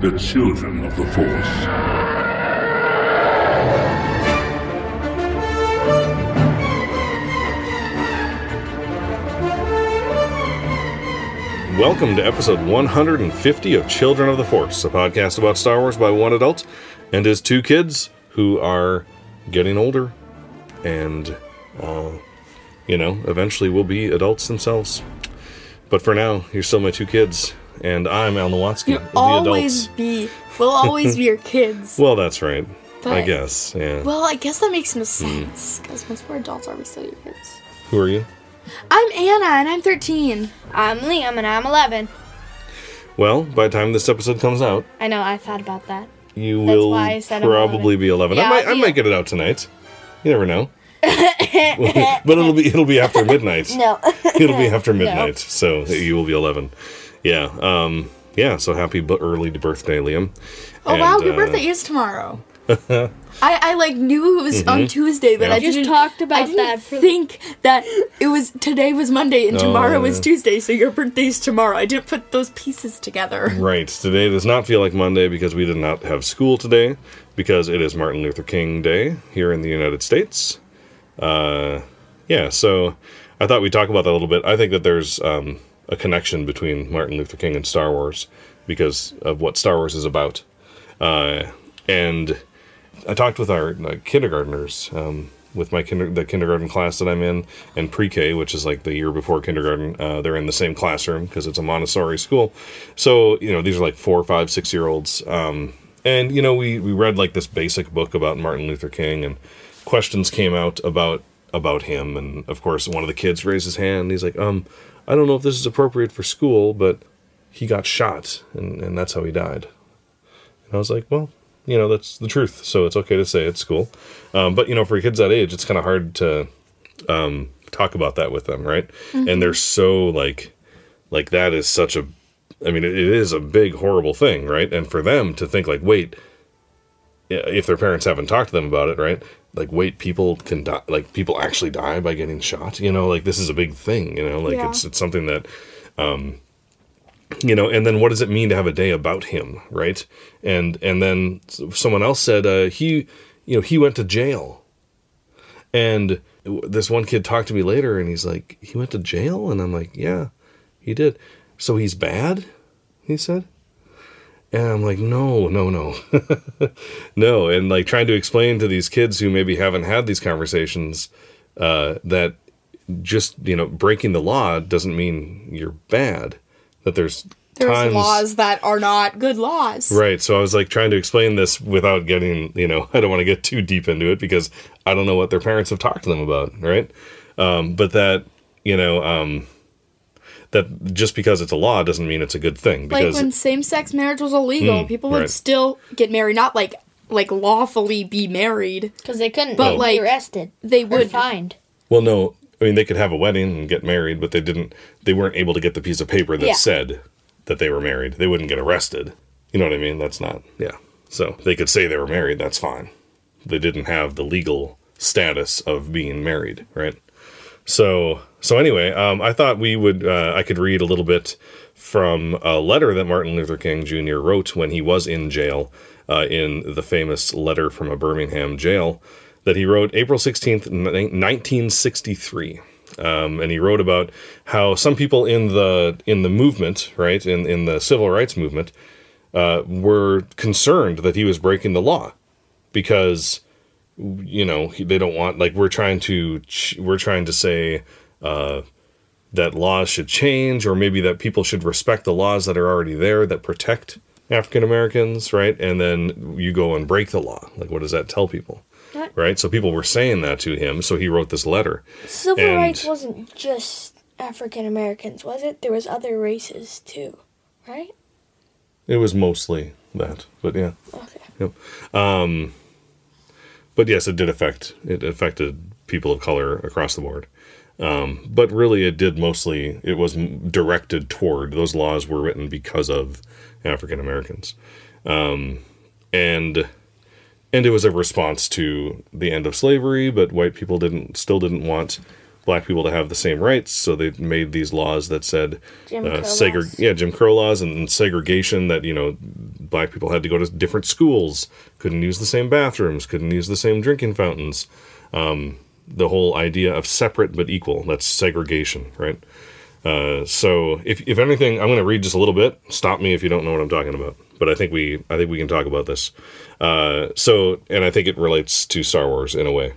the children of the Force. Welcome to episode 150 of Children of the Force, a podcast about Star Wars by one adult and his two kids who are getting older and, uh, you know, eventually will be adults themselves. But for now, you're still my two kids, and I'm Al Nowatzki, You'll the always adults. be. We'll always be your kids. Well, that's right. I guess, yeah. Well, I guess that makes no Hmm. sense because once we're adults, are we still your kids? Who are you? I'm Anna and I'm 13. I'm Liam and I'm 11. Well, by the time this episode comes out, I know, I thought about that. you That's will why I said I'm probably 11. be 11. I might, I I'll might get it out tonight. You never know. but it'll be it'll be after midnight. No. It'll be after midnight, so you will be 11. Yeah. Um. Yeah. So happy b- early birthday, Liam. Oh wow, your uh, birthday is tomorrow. I, I like knew it was on Tuesday, but Mm-hmm. Yeah. I Just didn't talked about I didn't that for- think that it was today was Monday and Oh, tomorrow was yeah. Tuesday, so your birthday's tomorrow. I didn't put those pieces together. Right. Today does not feel like Monday because we did not have school today because it is Martin Luther King Day here in the United States. Uh, yeah. So I thought we'd talk about that a little bit. I think that there's um, a connection between Martin Luther King and Star Wars because of what Star Wars is about. Uh, and I talked with our like, kindergartners, um, with my kinder- the kindergarten class that I'm in, and pre-K, which is like the year before kindergarten. Uh, they're in the same classroom because it's a Montessori school. So you know these are like four, five, six year olds. Um, and you know we we read like this basic book about Martin Luther King, and questions came out about about him. And of course, one of the kids raised his hand. And he's like, um, I don't know if this is appropriate for school, but he got shot, and and that's how he died. And I was like, well, you know, that's the truth. So it's okay to say at school. Um, but, you know, for kids that age, it's kind of hard to um, talk about that with them, right? And they're so like, like that is such a, I mean, it, it is a big, horrible thing, right? And for them to think like, wait, if their parents haven't talked to them about it, right? Like, wait, people can die, like people actually die by getting shot, you know, like this is a big thing, you know, like Yeah. it's, it's something that, um you know and then what does it mean to have a day about him right? And and then someone else said uh, he you know he went to jail. And this one kid talked to me later and he's like he went to jail? And i'm like yeah he did. So he's bad he said and i'm like no no no no and like trying to explain to these kids who maybe haven't had these conversations uh, that just you know breaking the law doesn't mean you're bad that there's There's times laws that are not good laws. right so i was like trying to explain this without getting you know i don't want to get too deep into it because i don't know what their parents have talked to them about right um, but that you know um, that just because it's a law doesn't mean it's a good thing Like because when same-sex marriage was illegal, Mm, people would right. still get married, not like like lawfully be married. Because they couldn't But, be like, arrested. They Or would fined. well no i mean they could have a wedding and get married but they didn't they weren't able to get the piece of paper that Yeah. said that they were married they wouldn't get arrested you know what i mean that's not yeah so they could say they were married that's fine they didn't have the legal status of being married right so so anyway um, i thought we would uh, i could read a little bit from a letter that martin luther king jr wrote when he was in jail uh, in the famous letter from a birmingham jail that he wrote april 16th 1963 um, and he wrote about how some people in the in the movement right in, in the civil rights movement uh, were concerned that he was breaking the law because you know they don't want like we're trying to ch- we're trying to say uh, that laws should change or maybe that people should respect the laws that are already there that protect African Americans right and then you go and break the law like what does that tell people right so people were saying that to him so he wrote this letter Civil And- rights wasn't just African Americans, was it? There was other races too, right? it was mostly that but yeah Okay. Yep. Um, but yes, it did affect it affected people of color across the board. Um, but really, it did mostly. It was directed toward those laws were written because of African Americans, um, and and it was a response to the end of slavery. But white people didn't still didn't want black people to have the same rights, so they made these laws that said Jim uh, Crow segre- yeah, Jim Crow laws and segregation that you know black people had to go to different schools, couldn't use the same bathrooms, couldn't use the same drinking fountains. Um, the whole idea of separate but equal that's segregation, right? Uh, so if if anything, I'm going to read just a little bit. Stop me if you don't know what I'm talking about. But I think we I think we can talk about this. Uh, so and I think it relates to Star Wars in a way.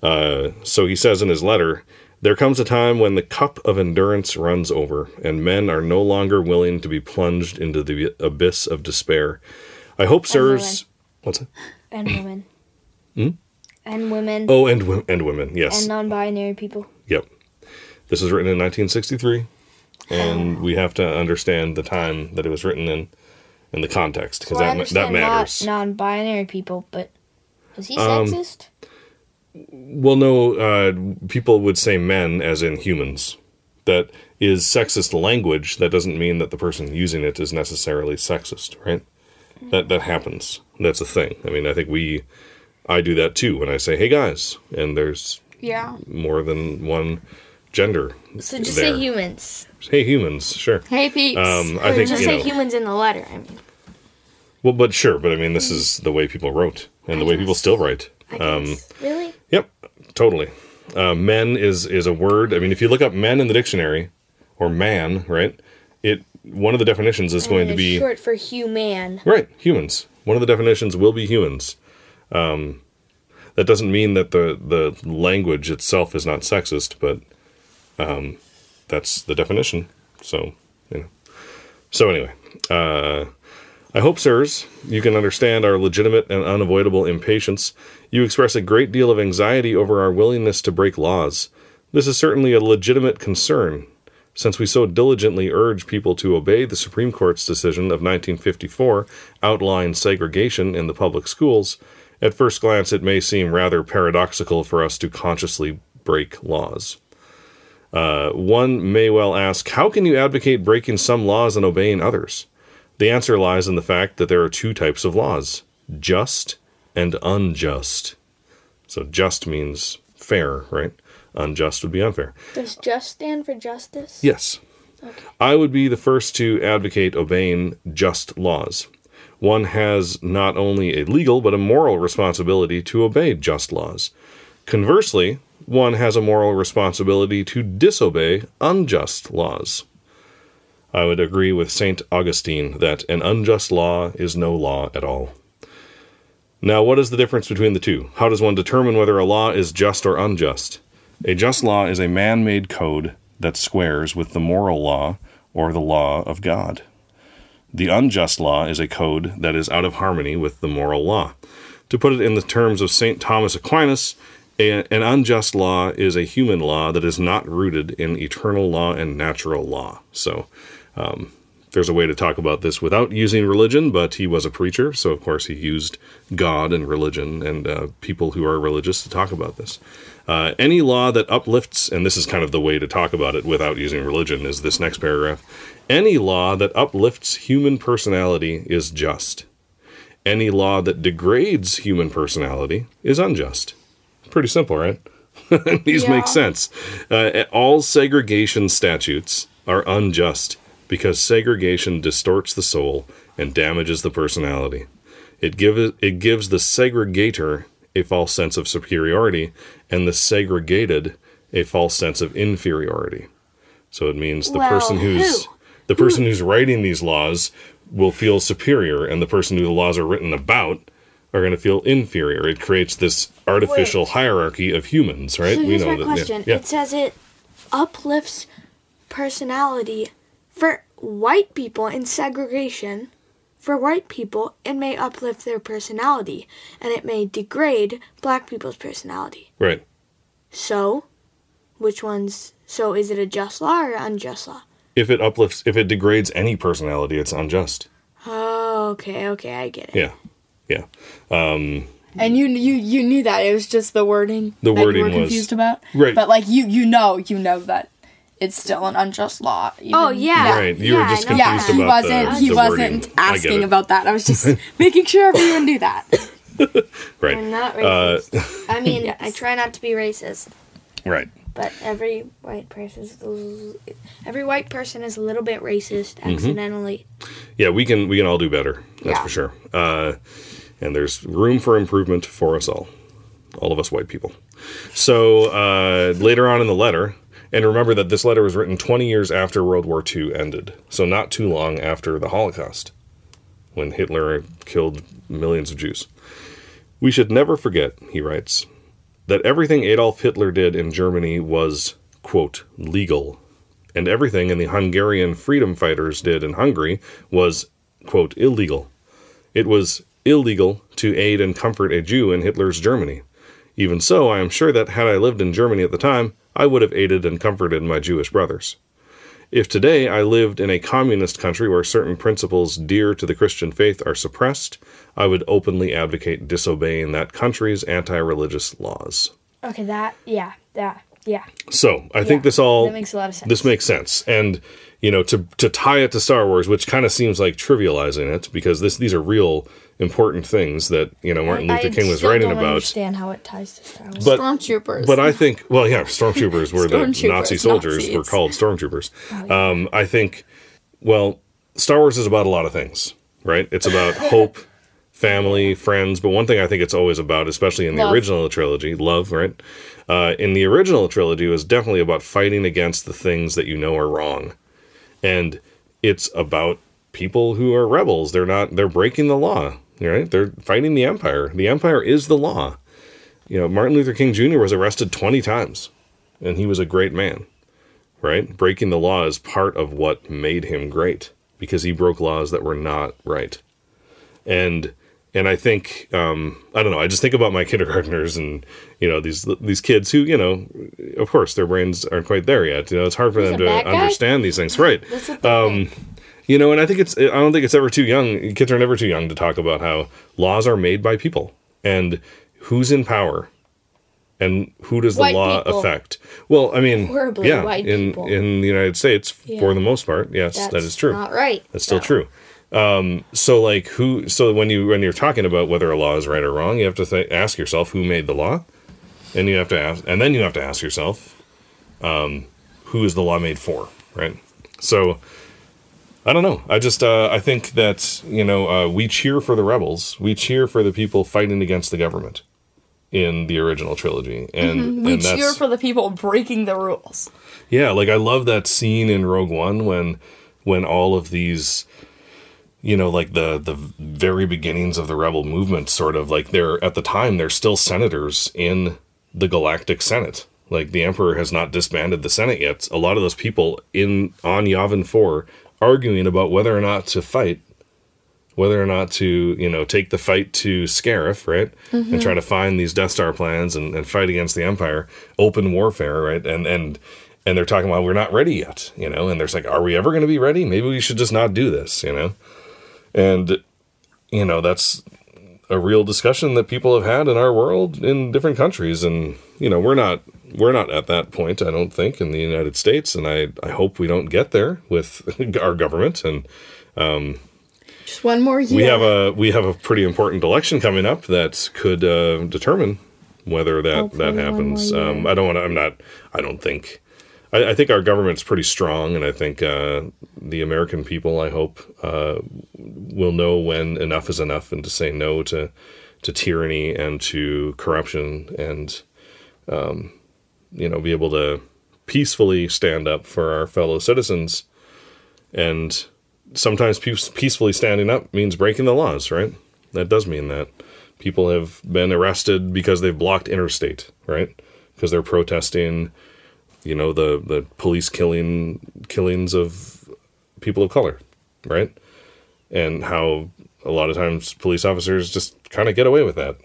Uh, so he says in his letter, there comes a time when the cup of endurance runs over, and men are no longer willing to be plunged into the abyss of despair. I hope, sirs. What's it? And women. And women. Oh, and and women. Yes. And non-binary people. Yep. This was written in 1963, and we have to understand the time that it was written in, and the context because I that that matters. Not non-binary people, but Was he Um, sexist? Well, no, uh, people would say men as in humans. That is sexist language. That doesn't mean that the person using it is necessarily sexist, right? That that happens. That's a thing. I mean, I think we, I do that too when I say, "Hey guys," and there's Yeah. more than one gender. So just there. say humans. Hey humans, sure. Hey, peeps. Um, I Or think just you say know. humans in the letter. I mean, Well, but sure, but I mean, this is the way people wrote, and the way people still write. Um, really? Yep, totally. Uh, men is is a word. I mean, if you look up men in the dictionary, or man, right? It one of the definitions is going to be short for human. right humans. One of the definitions will be humans. Um, that doesn't mean that the the language itself is not sexist, but um, that's the definition. So you know. So anyway, uh, I hope, sirs, you can understand our legitimate and unavoidable impatience. You express a great deal of anxiety over our willingness to break laws. This is certainly a legitimate concern, since we so diligently urge people to obey the Supreme Court's decision of 1954 outlawing segregation in the public schools. At first glance, it may seem rather paradoxical for us to consciously break laws. Uh, one may well ask, how can you advocate breaking some laws and obeying others? The answer lies in the fact that there are two types of laws just and unjust. So, just means fair, right? Unjust would be unfair. Does just stand for justice? Yes. Okay. I would be the first to advocate obeying just laws. One has not only a legal but a moral responsibility to obey just laws. Conversely, one has a moral responsibility to disobey unjust laws. I would agree with St. Augustine that an unjust law is no law at all. Now, what is the difference between the two? How does one determine whether a law is just or unjust? A just law is a man made code that squares with the moral law or the law of God. The unjust law is a code that is out of harmony with the moral law. To put it in the terms of St. Thomas Aquinas, a, an unjust law is a human law that is not rooted in eternal law and natural law. So, um, there's a way to talk about this without using religion, but he was a preacher, so of course he used God and religion and uh, people who are religious to talk about this. Uh, any law that uplifts, and this is kind of the way to talk about it without using religion, is this next paragraph. Any law that uplifts human personality is just. Any law that degrades human personality is unjust. Pretty simple, right? These Yeah. make sense. Uh, all segregation statutes are unjust because segregation distorts the soul and damages the personality. It gives it gives the segregator a false sense of superiority and the segregated a false sense of inferiority. So it means the Well, person who's who? the person who's writing these laws will feel superior and the person who the laws are written about are going to feel inferior. It creates this artificial hierarchy of humans, right? So here's my yeah, question. Yeah. It says it uplifts personality for white people in segregation. For white people, it may uplift their personality, and it may degrade black people's personality. Right. So, which one's so? Is it a just law or unjust law? If it uplifts, if it degrades any personality, it's unjust. Oh, okay, okay, I get it. Yeah. Yeah. Um, and you you you knew that it was just the wording The that wording you were was- confused about, Right. But like you you know you know that it's still an unjust law. even- Oh yeah, Right, you were yeah, just I know Yeah, confused he about wasn't. he the wasn't wording. Asking about that. I was just making sure everyone knew that. Right. I'm not Uh, racist. I mean, I try not to be racist. Right. but every white person is every white person is a little bit racist Mm-hmm. accidentally. yeah, we can we can all do better. That's Yeah. for sure. Uh, and there's room for improvement for us all, all of us white people. So uh, later on in the letter, and remember that this letter was written 20 years after World War II ended, so not too long after the Holocaust, when Hitler killed millions of Jews. We should never forget, he writes, that everything Adolf Hitler did in Germany was, quote, legal, and everything in the Hungarian freedom fighters did in Hungary was, quote, illegal. It was illegal to aid and comfort a Jew in Hitler's Germany. Even so, I am sure that had I lived in Germany at the time, I would have aided and comforted my Jewish brothers. If today I lived in a communist country where certain principles dear to the Christian faith are suppressed, I would openly advocate disobeying that country's anti religious laws. Okay, that yeah, that yeah. So I think this all that makes a lot of sense. This makes sense, and you know to to tie it to Star Wars, which kind of seems like trivializing it because this these are real important things that you know Martin Luther I King was writing don't about. understand how it ties to Star Wars. But Stormtroopers. but I think well yeah, stormtroopers were the Stormtroopers, Nazi soldiers Nazis. were called stormtroopers. Oh, um, I think well, Star Wars is about a lot of things, right? It's about hope. Family, friends, but one thing I think it's always about, especially in the Love. original trilogy, love, right? Uh, in the original trilogy, it was definitely about fighting against the things that you know are wrong and it's about people who are rebels. They're not. They're breaking the law. Right? They're fighting the empire. The empire is the law. You know, Martin Luther King Jr. was arrested twenty times, and he was a great man. Right? Breaking the law is part of what made him great because he broke laws that were not right. And and I think um, I don't know. I just think about my kindergartners and you know these these kids who you know, of course, their brains aren't quite there yet. You know, it's hard for them to understand these things, right? That's what they Um. You know, and I think it's I don't think it's ever too young. Kids are never too young to talk about how laws are made by people and who's in power and who does the White law people. affect. Well, I mean, Horribly yeah, white in people. in the United States Yeah. for the most part, yes, That's that is true. Not right. That's still No. true. Um, so like who? So when you when you're talking about whether a law is right or wrong, you have to th- ask yourself who made the law, and you have to ask, and then you have to ask yourself, um, who is the law made for? Right. So I don't know. I just uh, I think that you know uh, we cheer for the rebels. We cheer for the people fighting against the government in the original trilogy, and we and cheer for the people breaking the rules. yeah, like I love that scene in Rogue One when when all of these you know like the the very beginnings of the rebel movement sort of like they're at the time they're still senators in the galactic senate like the emperor has not disbanded the senate yet a lot of those people in on yavin 4 arguing about whether or not to fight whether or not to you know take the fight to Scarif, right, and mm-hmm. try to find these Death Star plans and, and fight against the Empire, open warfare, right, and and and they're talking about we're not ready yet, you know, and there's like, are we ever going to be ready? Maybe we should just not do this, you know, and you know that's a real discussion that people have had in our world in different countries, and you know we're not we're not at that point, I don't think, in the United States, and I I hope we don't get there with our government and Just one more year. we have a we have a pretty important election coming up that could uh, determine whether that Hopefully that happens. Um, I don't want to. I'm not. I don't think. I, I think our government's pretty strong, and I think uh, the American people. I hope uh, will know when enough is enough, and to say no to to tyranny and to corruption, and um, you know, be able to peacefully stand up for our fellow citizens and sometimes peace, peacefully standing up means breaking the laws, right? That does mean that people have been arrested because they've blocked interstate, right? Because they're protesting, you know, the the police killing killings of people of color, right? And how a lot of times police officers just kind of get away with that,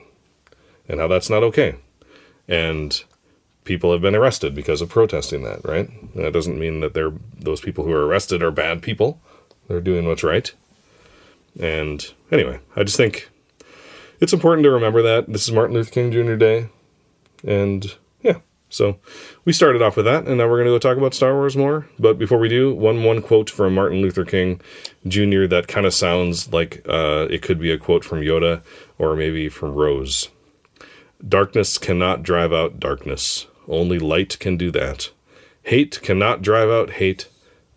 and how that's not okay, and people have been arrested because of protesting that, right? That doesn't mean that they're those people who are arrested are bad people. They're doing what's right. And anyway, I just think it's important to remember that this is Martin Luther King Jr. Day, and yeah. So we started off with that, and now we're going to go talk about Star Wars more. But before we do, one one quote from Martin Luther King Jr. that kind of sounds like uh, it could be a quote from Yoda or maybe from Rose. Darkness cannot drive out darkness. Only light can do that. Hate cannot drive out hate.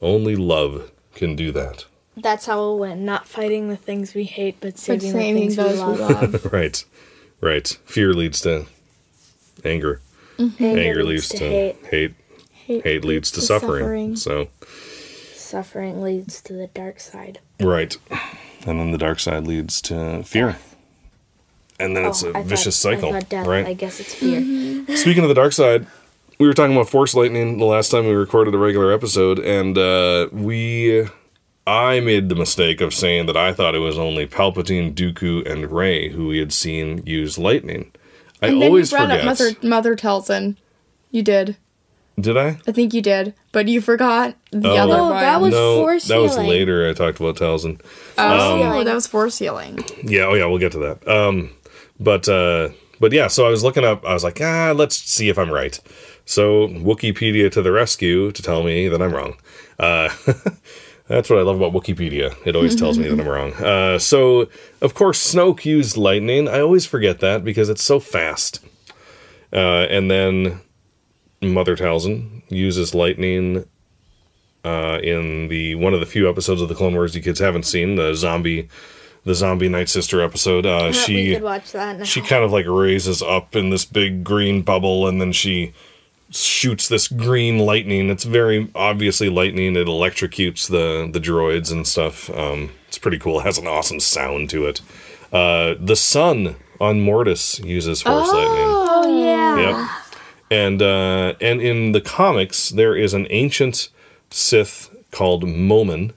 Only love can do that. That's how we'll win. Not fighting the things we hate, but But saving, saving the things those we we love. love. right. Right. Fear leads to anger. Mm-hmm. Anger, leads, to, hate. hate. Hate, leads to, suffering. So, Suffering leads to the dark side. right. And then the dark side leads to fear. And then it's Oh, a I vicious thought- cycle. I death. right. I guess it's fear. Speaking of the dark side, we were talking about Force Lightning the last time we recorded a regular episode, and uh, we. I made the mistake of saying that I thought it was only Palpatine, Dooku, and Rey who we had seen use lightning. I And then you always brought forget. up Mother Mother Talzin. You did. Did I? I think you did, but you forgot the Oh. other No, one. that was no, force that was later. I talked about Talzin. oh, healing. that was force healing. Yeah, oh yeah, we'll get to that. Um, but uh, but yeah, so I was looking up. I was like, ah, let's see if I'm right. So Wikipedia to the rescue to tell me that I'm wrong. Uh, that's what I love about Wikipedia. It always tells me that I'm wrong. Uh, so of course Snoke used lightning. I always forget that because it's so fast. Uh, and then Mother Talzin uses lightning uh, in the one of the few episodes of the Clone Wars you kids haven't seen, the zombie, the zombie Night Sister episode. Uh, she could watch that now. she kind of like raises up in this big green bubble, and then she shoots this green lightning. It's very obviously lightning. It electrocutes the the droids and stuff. Um, it's pretty cool. It has an awesome sound to it. Uh, the Son on Mortis uses force lightning. oh yeah. Yep. And uh, and in the comics, there is an ancient Sith called Momin,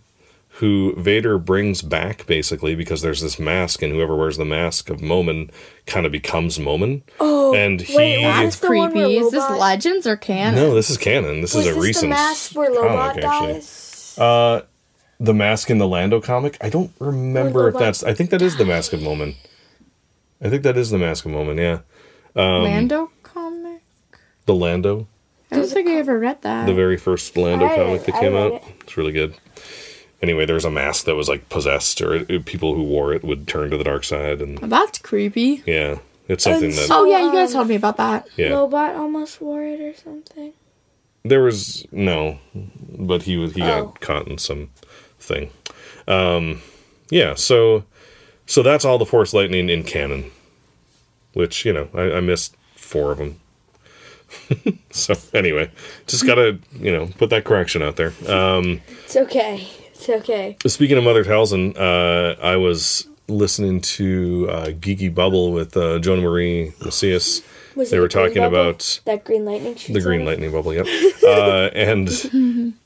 who Vader brings back basically because there's this mask, and whoever wears the mask of Momin kind of becomes Momin. Oh, and he. wait, what? That's the one where creepy. Is this legends or canon? no, this is canon. This Was is a this recent the mask where comic, Lobot actually. dies? Uh, the mask in the Lando comic. I don't remember if that's. I think that is the mask of Momin. I think that is the mask of Momin. Yeah, um, Lando comic. the Lando. I don't think I ever read that. the very first Lando I- comic that I came read out. It's really good. Anyway, there's a mask that was like possessed, or it, it- people who wore it would turn to the dark side, and That's creepy. yeah, it's something And that Oh yeah, you guys told me about that. yeah. Lobot almost wore it or something. There was no, but he was he Oh. got caught in some thing. Um, yeah, so so that's all the Force lightning in canon, which you know I, I missed four of them. so anyway, just gotta you know put that correction out there. Um, It's okay. It's okay. Speaking of Mother Talzin, uh, I was listening to uh, Geeky Bubble with uh, Jonah Marie Macias. Was They were talking bubble? about that green lightning. the green lightning bubble. Yep. uh, and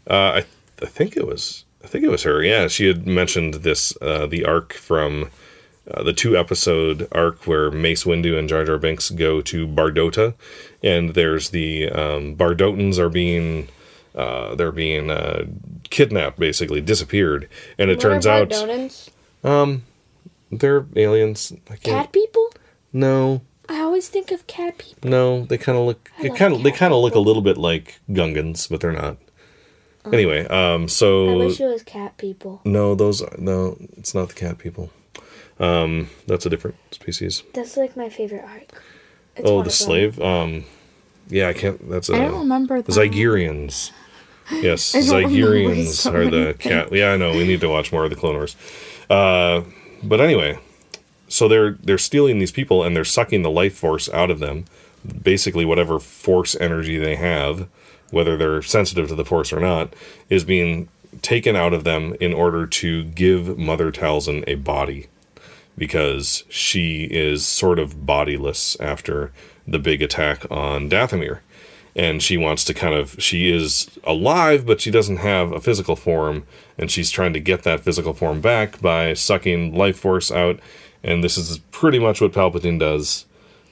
uh, I, I think it was, I think it was her. Yeah, she had mentioned this uh, the arc from uh, the two episode arc where Mace Windu and Jar Jar Binks go to Bardota, and there's the um, Bardotans are being. Uh, they're being uh, kidnapped, basically disappeared, and it What turns out Bardotans? they're aliens. I can't. cat people. No, I always think of cat people. no, they kind of look. I It love kind of. They kind of look a little bit like Gungans, but they're not. Anyway, um, so I wish it was cat people. no, those no, it's not the cat people. Um, that's a different species. That's like my favorite arc. It's oh, one the of them. slave. Um, yeah, I can't. That's a I don't remember the that. Zygerians. Yes, Zygerians are the cat. Yeah, I know. We need to watch more of the Clone Wars. Uh, but anyway, so they're they're stealing these people and they're sucking the life force out of them. Basically, whatever force energy they have, whether they're sensitive to the force or not, is being taken out of them in order to give Mother Talzin a body because she is sort of bodiless after the big attack on Dathomir. And she wants to kind of, she is alive, but she doesn't have a physical form. And she's trying to get that physical form back by sucking life force out. And this is pretty much what Palpatine does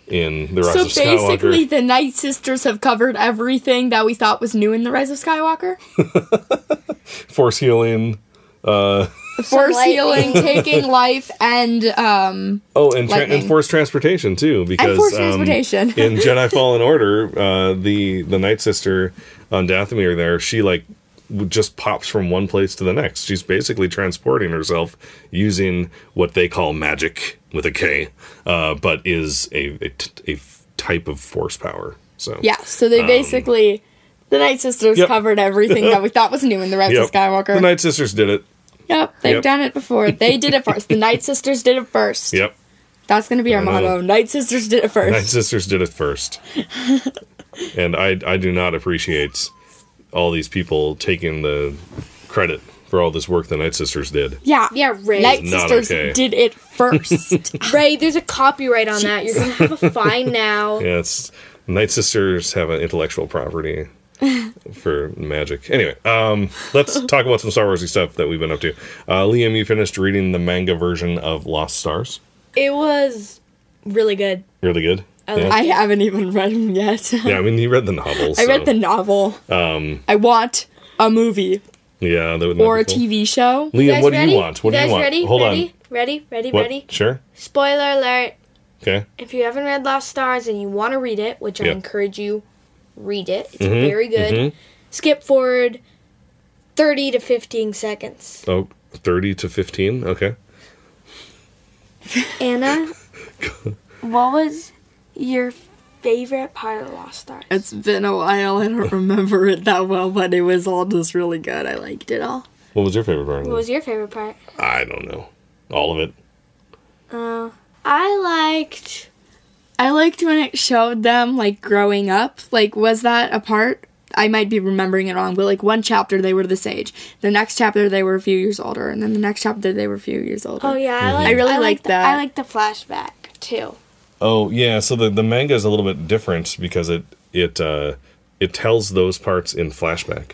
in The Rise So of Skywalker. So basically, the Night Sisters have covered everything that we thought was new in the Rise of Skywalker. Force healing. Uh, Force light- healing, taking life, and um, Oh, and, tra- Lightning. and force transportation too, because force um, transportation. in Jedi Fallen Order, uh, the the Night Sister on Dathomir, there she like just pops from one place to the next. She's basically transporting herself using what they call magic with a K, uh, but is a, a, t- a f- type of force power. So Yeah, so they basically the Night Sisters Um, Yep. covered everything that we thought was new in the Rise Yep. of Skywalker. The Night Sisters did it. Yep, they've Yep. done it before. They did it first. The Night Sisters did it first. Yep. That's gonna be our uh, motto. Night Sisters did it first. Night Sisters did it first. and I I do not appreciate all these people taking the credit for all this work the Night Sisters did. Yeah, Yeah, Rey. Night Not Sisters okay. did it first. Rey, there's a copyright on that. You're gonna have a fine now. Yeah, it's Night Sisters have an intellectual property for magic. Anyway, um, let's talk about some Star Warsy stuff that we've been up to. Uh, Liam, you finished reading the manga version of Lost Stars. It was really good. Really good. I yeah. I haven't even read them yet. yeah, I mean, you read the novels. I read the novel. Um, I want a movie Yeah, that would or a cool. TV show. Liam, You guys what ready? do you want? What you do guys you want? ready? Hold ready? on. Ready? Ready? What? Ready? Sure. Spoiler alert. Okay. If you haven't read Lost Stars and you want to read it, which I encourage you, read it. It's Mhm, very good. mhm. Skip forward 30 to 15 seconds. Oh, 30 to 15. Okay. Anna, what was your favorite part of Lost Stars? It's been a while. I don't remember it that well, but it was all just really good. I liked it all. What was your favorite part? What was your favorite part? I don't know. All of it. Uh, I liked. I liked when it showed them like growing up. Like, was that a part? I might be remembering it wrong, but like one chapter they were this age, the next chapter they were a few years older, and then the next chapter they were a few years older. Oh yeah, I, liked, I really I liked the, that. I like the flashback too. Oh yeah, so the the manga is a little bit different because it it uh, it tells those parts in flashback,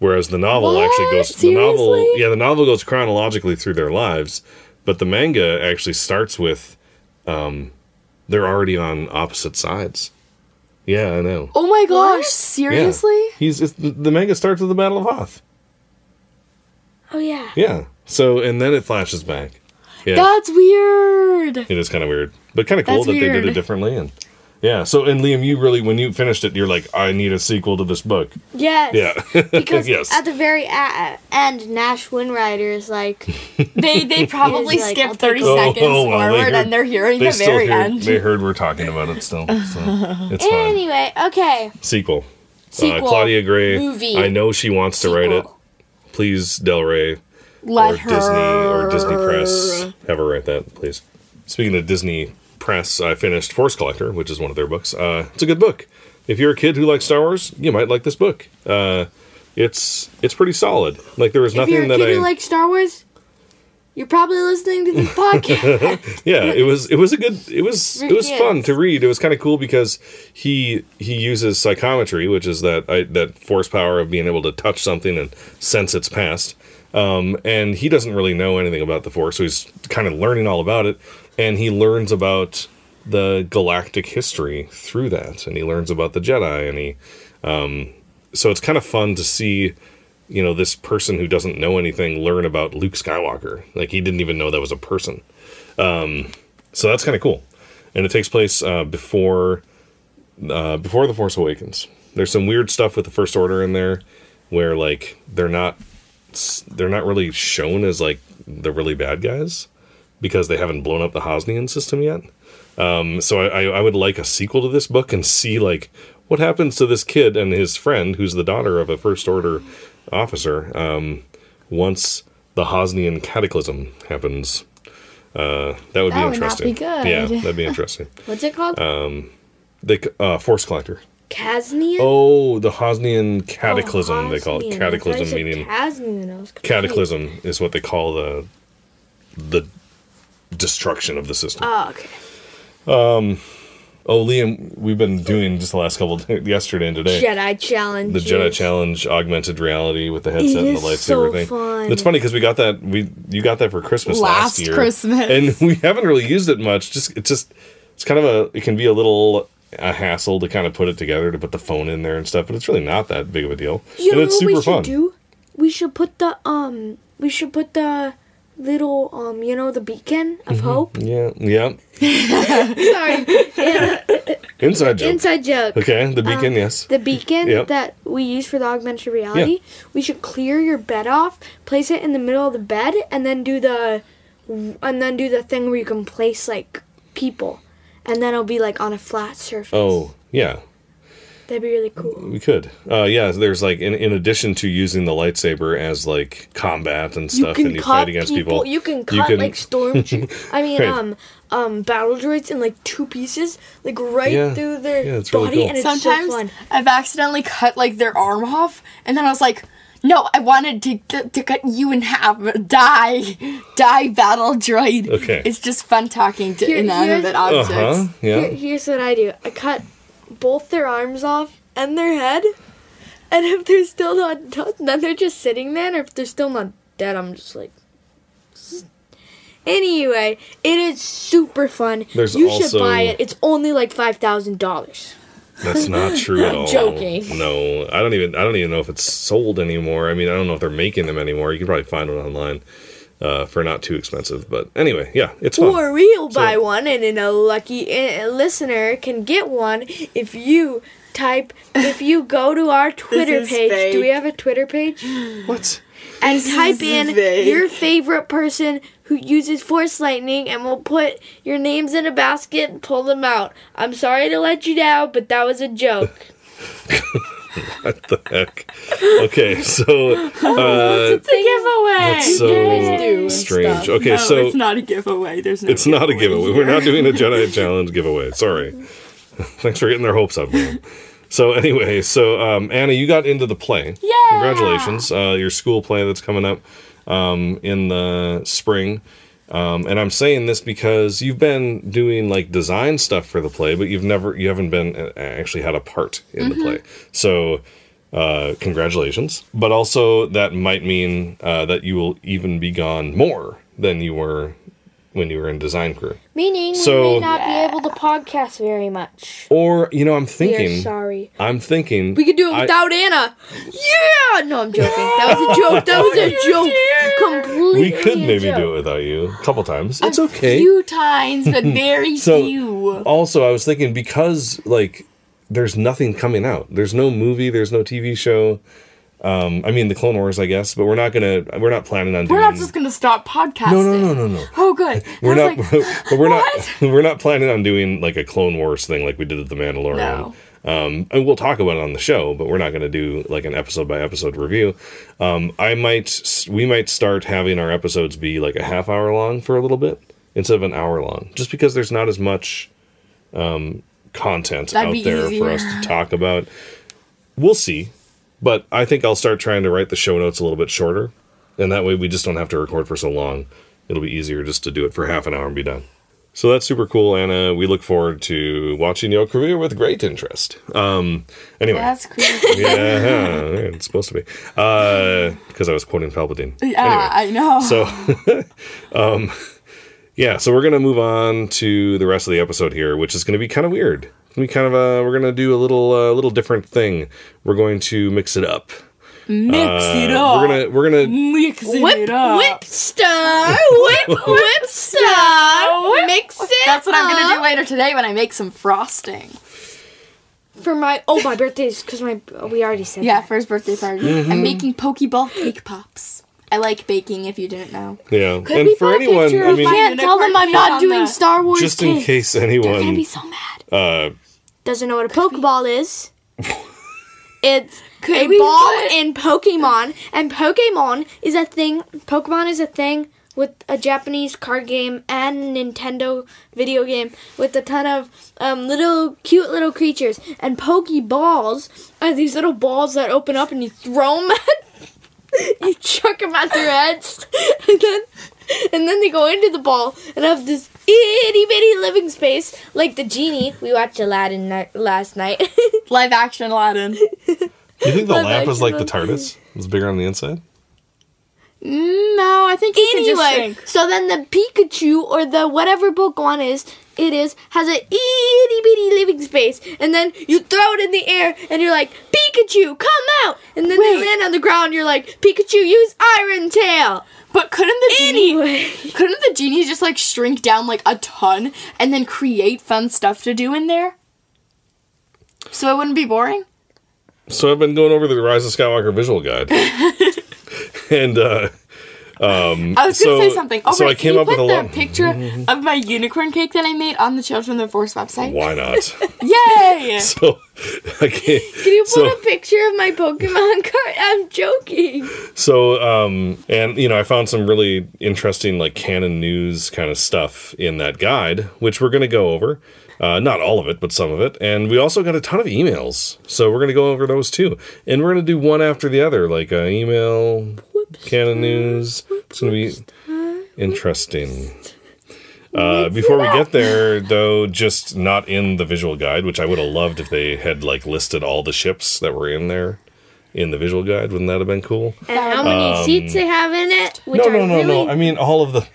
whereas the novel actually What? goes the novel yeah the novel goes chronologically through their lives, but the manga actually starts with um, they're already on opposite sides. Yeah, I know. Oh my gosh! What? Yeah. Seriously? He's it's, the the manga starts with the Battle of Hoth. Oh yeah. Yeah. So and then it flashes back. Yeah. That's weird. It is kind of weird, but kind of cool That's that they did it differently. And yeah, so and Liam, you really when you finished it, you're like, I need a sequel to this book. Yes. Yeah, Because yes, at the very a- end, Nash Windrider is like, They they probably like, skipped thirty Oh, seconds oh, well, they forward, heard- and they're hearing they the still very heard, end. they heard we're talking about it still. So it's fine. anyway, okay. Sequel. Sequel. Uh, Claudia Gray. Movie. I know she wants to write it. Please, Del Rey Let or her Disney or Disney Press have her write that, please. Speaking of Disney Press, I finished Force Collector, which is one of their books. Uh, it's a good book. If you're a kid who likes Star Wars, you might like this book. Uh, it's it's pretty solid. Like there was If you're nothing a that kid I who likes Star Wars, you're probably listening to this podcast. yeah it was it was a good it was it was fun to read it was kind of cool because he he uses psychometry which is that I, that force power of being able to touch something and sense its past um, and he doesn't really know anything about the force so he's kind of learning all about it and he learns about the galactic history through that and he learns about the jedi and he um, so it's kind of fun to see you know this person who doesn't know anything learn about luke skywalker. Like he didn't even know that was a person. So that's kind of cool, and it takes place uh, before uh, before the Force Awakens. There's some weird stuff with the First Order in there, where like they're not they're not really shown as like the really bad guys because they haven't blown up the Hosnian system yet. Um, so I, I, would like a sequel to this book and see like what happens to this kid and his friend, who's the daughter of a First Order officer, um, once the Hosnian cataclysm happens. Uh, that would That be would not interesting. be good. Yeah, that'd be interesting. What's it called? They c- uh, Force Collector. Casnian? Oh, the Hosnian cataclysm. they call it cataclysm, I thought you meaning Casnian. I was confused. cataclysm is what they call the the destruction of the system. Oh, okay. Um, oh, Liam, we've been doing just the last couple yesterday and today. Jedi Challenge. the Jedi Challenge augmented reality with the headset and the lightsaber so thing. fun. It's funny because we got that we you got that for Christmas last, Last year, Christmas. and we haven't really used it much. Just it's just it's kind of a it can be a little a hassle to kind of put it together to put the phone in there and stuff, but it's really not that big of a deal, You and know it's what super we should fun. do? We should put the um. We should put the little um. You know the beacon of Mm-hmm. hope. Yeah, yeah. Sorry, Inside joke. inside joke. okay, the beacon, yes. The beacon Yep. that we use for the augmented reality. We should clear your bed off, place it in the middle of the bed, and then do the, and then do the thing where you can place like people, and then it'll be like on a flat surface. Oh, yeah. That'd be really cool. We could. Uh, yeah, there's like in, in addition to using the lightsaber as like combat and stuff, and you fight against people. You can cut can- like storm. I mean, Right. um, um, battle droids in like two pieces, like right Yeah. through their Yeah, it's really body, cool. and it's Sometimes so fun. I've accidentally cut like their arm off, and then I was like, "No, I wanted to to, to cut you in half. Die, die, battle droid." Okay. it's just fun talking to Here- inanimate here's- objects. Uh huh. Yeah. Here, here's what I do: I cut both their arms off and their head, and if they're still not done, then they're just sitting there. And if they're still not dead, I'm just like. Anyway, it is super fun. There's you also- should buy it. It's only like five thousand dollars. That's not true at all. joking. No, I don't even. I don't even know if it's sold anymore. I mean, I don't know if they're making them anymore. You can probably find one online uh, for not too expensive. But anyway, yeah, it's fun. Or we'll So- buy one, and then a lucky uh, listener can get one if you type. If you go to our Twitter page. fake. Do we have a Twitter page? What? and type in vague. your favorite person who uses force lightning and we'll put your names in a basket and pull them out. I'm sorry to let you down, but that was a joke. What the heck? Okay, so uh, It's a giveaway. That's so Guys do and strange. stuff. Okay, no, so- it's not a giveaway. There's no. it's not a giveaway. here. We're not doing a Jedi Challenge giveaway. Sorry. Thanks for getting their hopes up, man. So anyway, so um, Anna, you got into the play. Yeah. Congratulations, uh, your school play that's coming up um, in the spring. Um, and I'm saying this because you've been doing like design stuff for the play, but you've never, you haven't been uh, actually had a part in the play. So, uh, congratulations. But also that might mean uh, that you will even be gone more than you were when you were in design crew. Meaning So- we may not be able to podcast very much. Or you know, I'm We are thinking, sorry. I'm thinking We could do it I- without Anna. Yeah! No, I'm joking. That was a joke. That was a joke. Completely. we could a maybe joke. do it without you a couple times. It's okay. few times, but very So- few. also i was thinking because like there's nothing coming out there's no movie there's no tv show um i mean the clone wars i guess but we're not gonna we're not planning on We're doing not just gonna stop podcasting. no no no no no Oh, good. we're not like, but we're what? not we're not planning on doing like a clone wars thing like we did with the mandalorian um and we'll talk about it on the show but we're not going to do like an episode by episode review. Um i might we might start having our episodes be like a half hour long for a little bit instead of an hour long just because there's not as much um content That'd out there for us to talk about. We'll see but i think i'll start trying to write the show notes a little bit shorter and that way we just don't have to record for so long. It'll be easier just to do it for half an hour and be done so that's super cool anna we look forward to watching your career with great interest um anyway That's creepy. yeah it's supposed to be uh because i was quoting palpatine Yeah, I know. so, um, yeah, so we're gonna move on to the rest of the episode here, which is gonna be kind of weird. Be kind of a we're gonna do a little uh, little different thing. We're going to mix it up. Mix it Uh, up. We're gonna we're gonna mix it Whip, up. whip star, whip, whip star, mix it. That's what I'm gonna do later today when I make some frosting. for my. Oh, my birthday's because my. We already said. Yeah, that. first birthday party. Mm-hmm. I'm making Pokeball cake pops. I like baking. If you didn't know, yeah. Could and for anyone, picture I mean, Can't tell them I'm not doing the- Star Wars. just in cake. case They're gonna anyone be so mad. uh, doesn't know what a Pokeball is. It's Could a ball put- in Pokemon, and Pokemon is a thing. Pokemon is a thing with a Japanese card game and Nintendo video game with a ton of um, little cute little creatures. And Pokeballs are these little balls that open up and you throw them at, you chuck them at their heads, and then and then they go into the ball and have this itty bitty living space like the genie. We watched Aladdin ni- last night. Live action Aladdin. You think the lamp is like the action. TARDIS? It's bigger on the inside. Mm, no, I think you can just anyway, shrink. so then the Pikachu or the whatever Pokemon is, it is has a itty bitty living space, and then you throw it in the air, and you're like Pikachu, come out, and then Wait. they land on the ground. You're like Pikachu, use Iron Tail. But couldn't the genie? Anyway, Couldn't the genie just like shrink down like a ton and then create fun stuff to do in there? So it wouldn't be boring. So I've been going over the Rise of Skywalker visual guide, and uh, um, I was so- gonna say something. Oh, so right, I came can up with put a lot- picture of my unicorn cake that I made on the Children of the Force website. Why not? Yay! so I can't. Can you put so, a picture of my Pokemon card? I'm joking. So, um, and you know, I found some really interesting, like canon news kind of stuff in that guide, which we're to go over. Uh, not all of it, but some of it. And we also got a ton of emails. So we're going to go over those too. And we're going to do one after the other, like uh, email, canon news. It's going to be interesting. Uh, before we get there, though, just not in the visual guide, which I would have loved if they had like listed all the ships that were in there in the visual guide. Wouldn't that have been cool? And how many seats they have in it? Which Um, no, no, no, really no. I mean all of the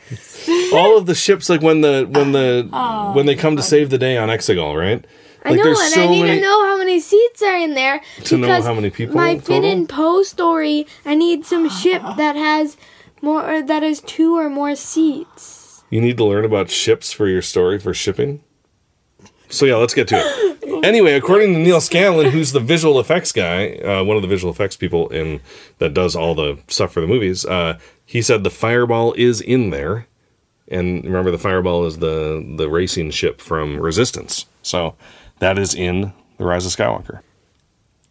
all of the ships, like when the when the when they come to save the day on Exegol, right? I Like know, there's and so I need many. to know how many seats are in there To know how many people My total? Finn and Poe story. I need some ship that has more or that has two or more seats. You need to learn about ships for your story for shipping. So yeah, let's get to it. Anyway, according to Neal Scanlan, who's the visual effects guy, uh, one of the visual effects people in that does all the stuff for the movies, uh, he said the Fireball is in there, and remember the Fireball is the the racing ship from Resistance, so that is in the Rise of Skywalker.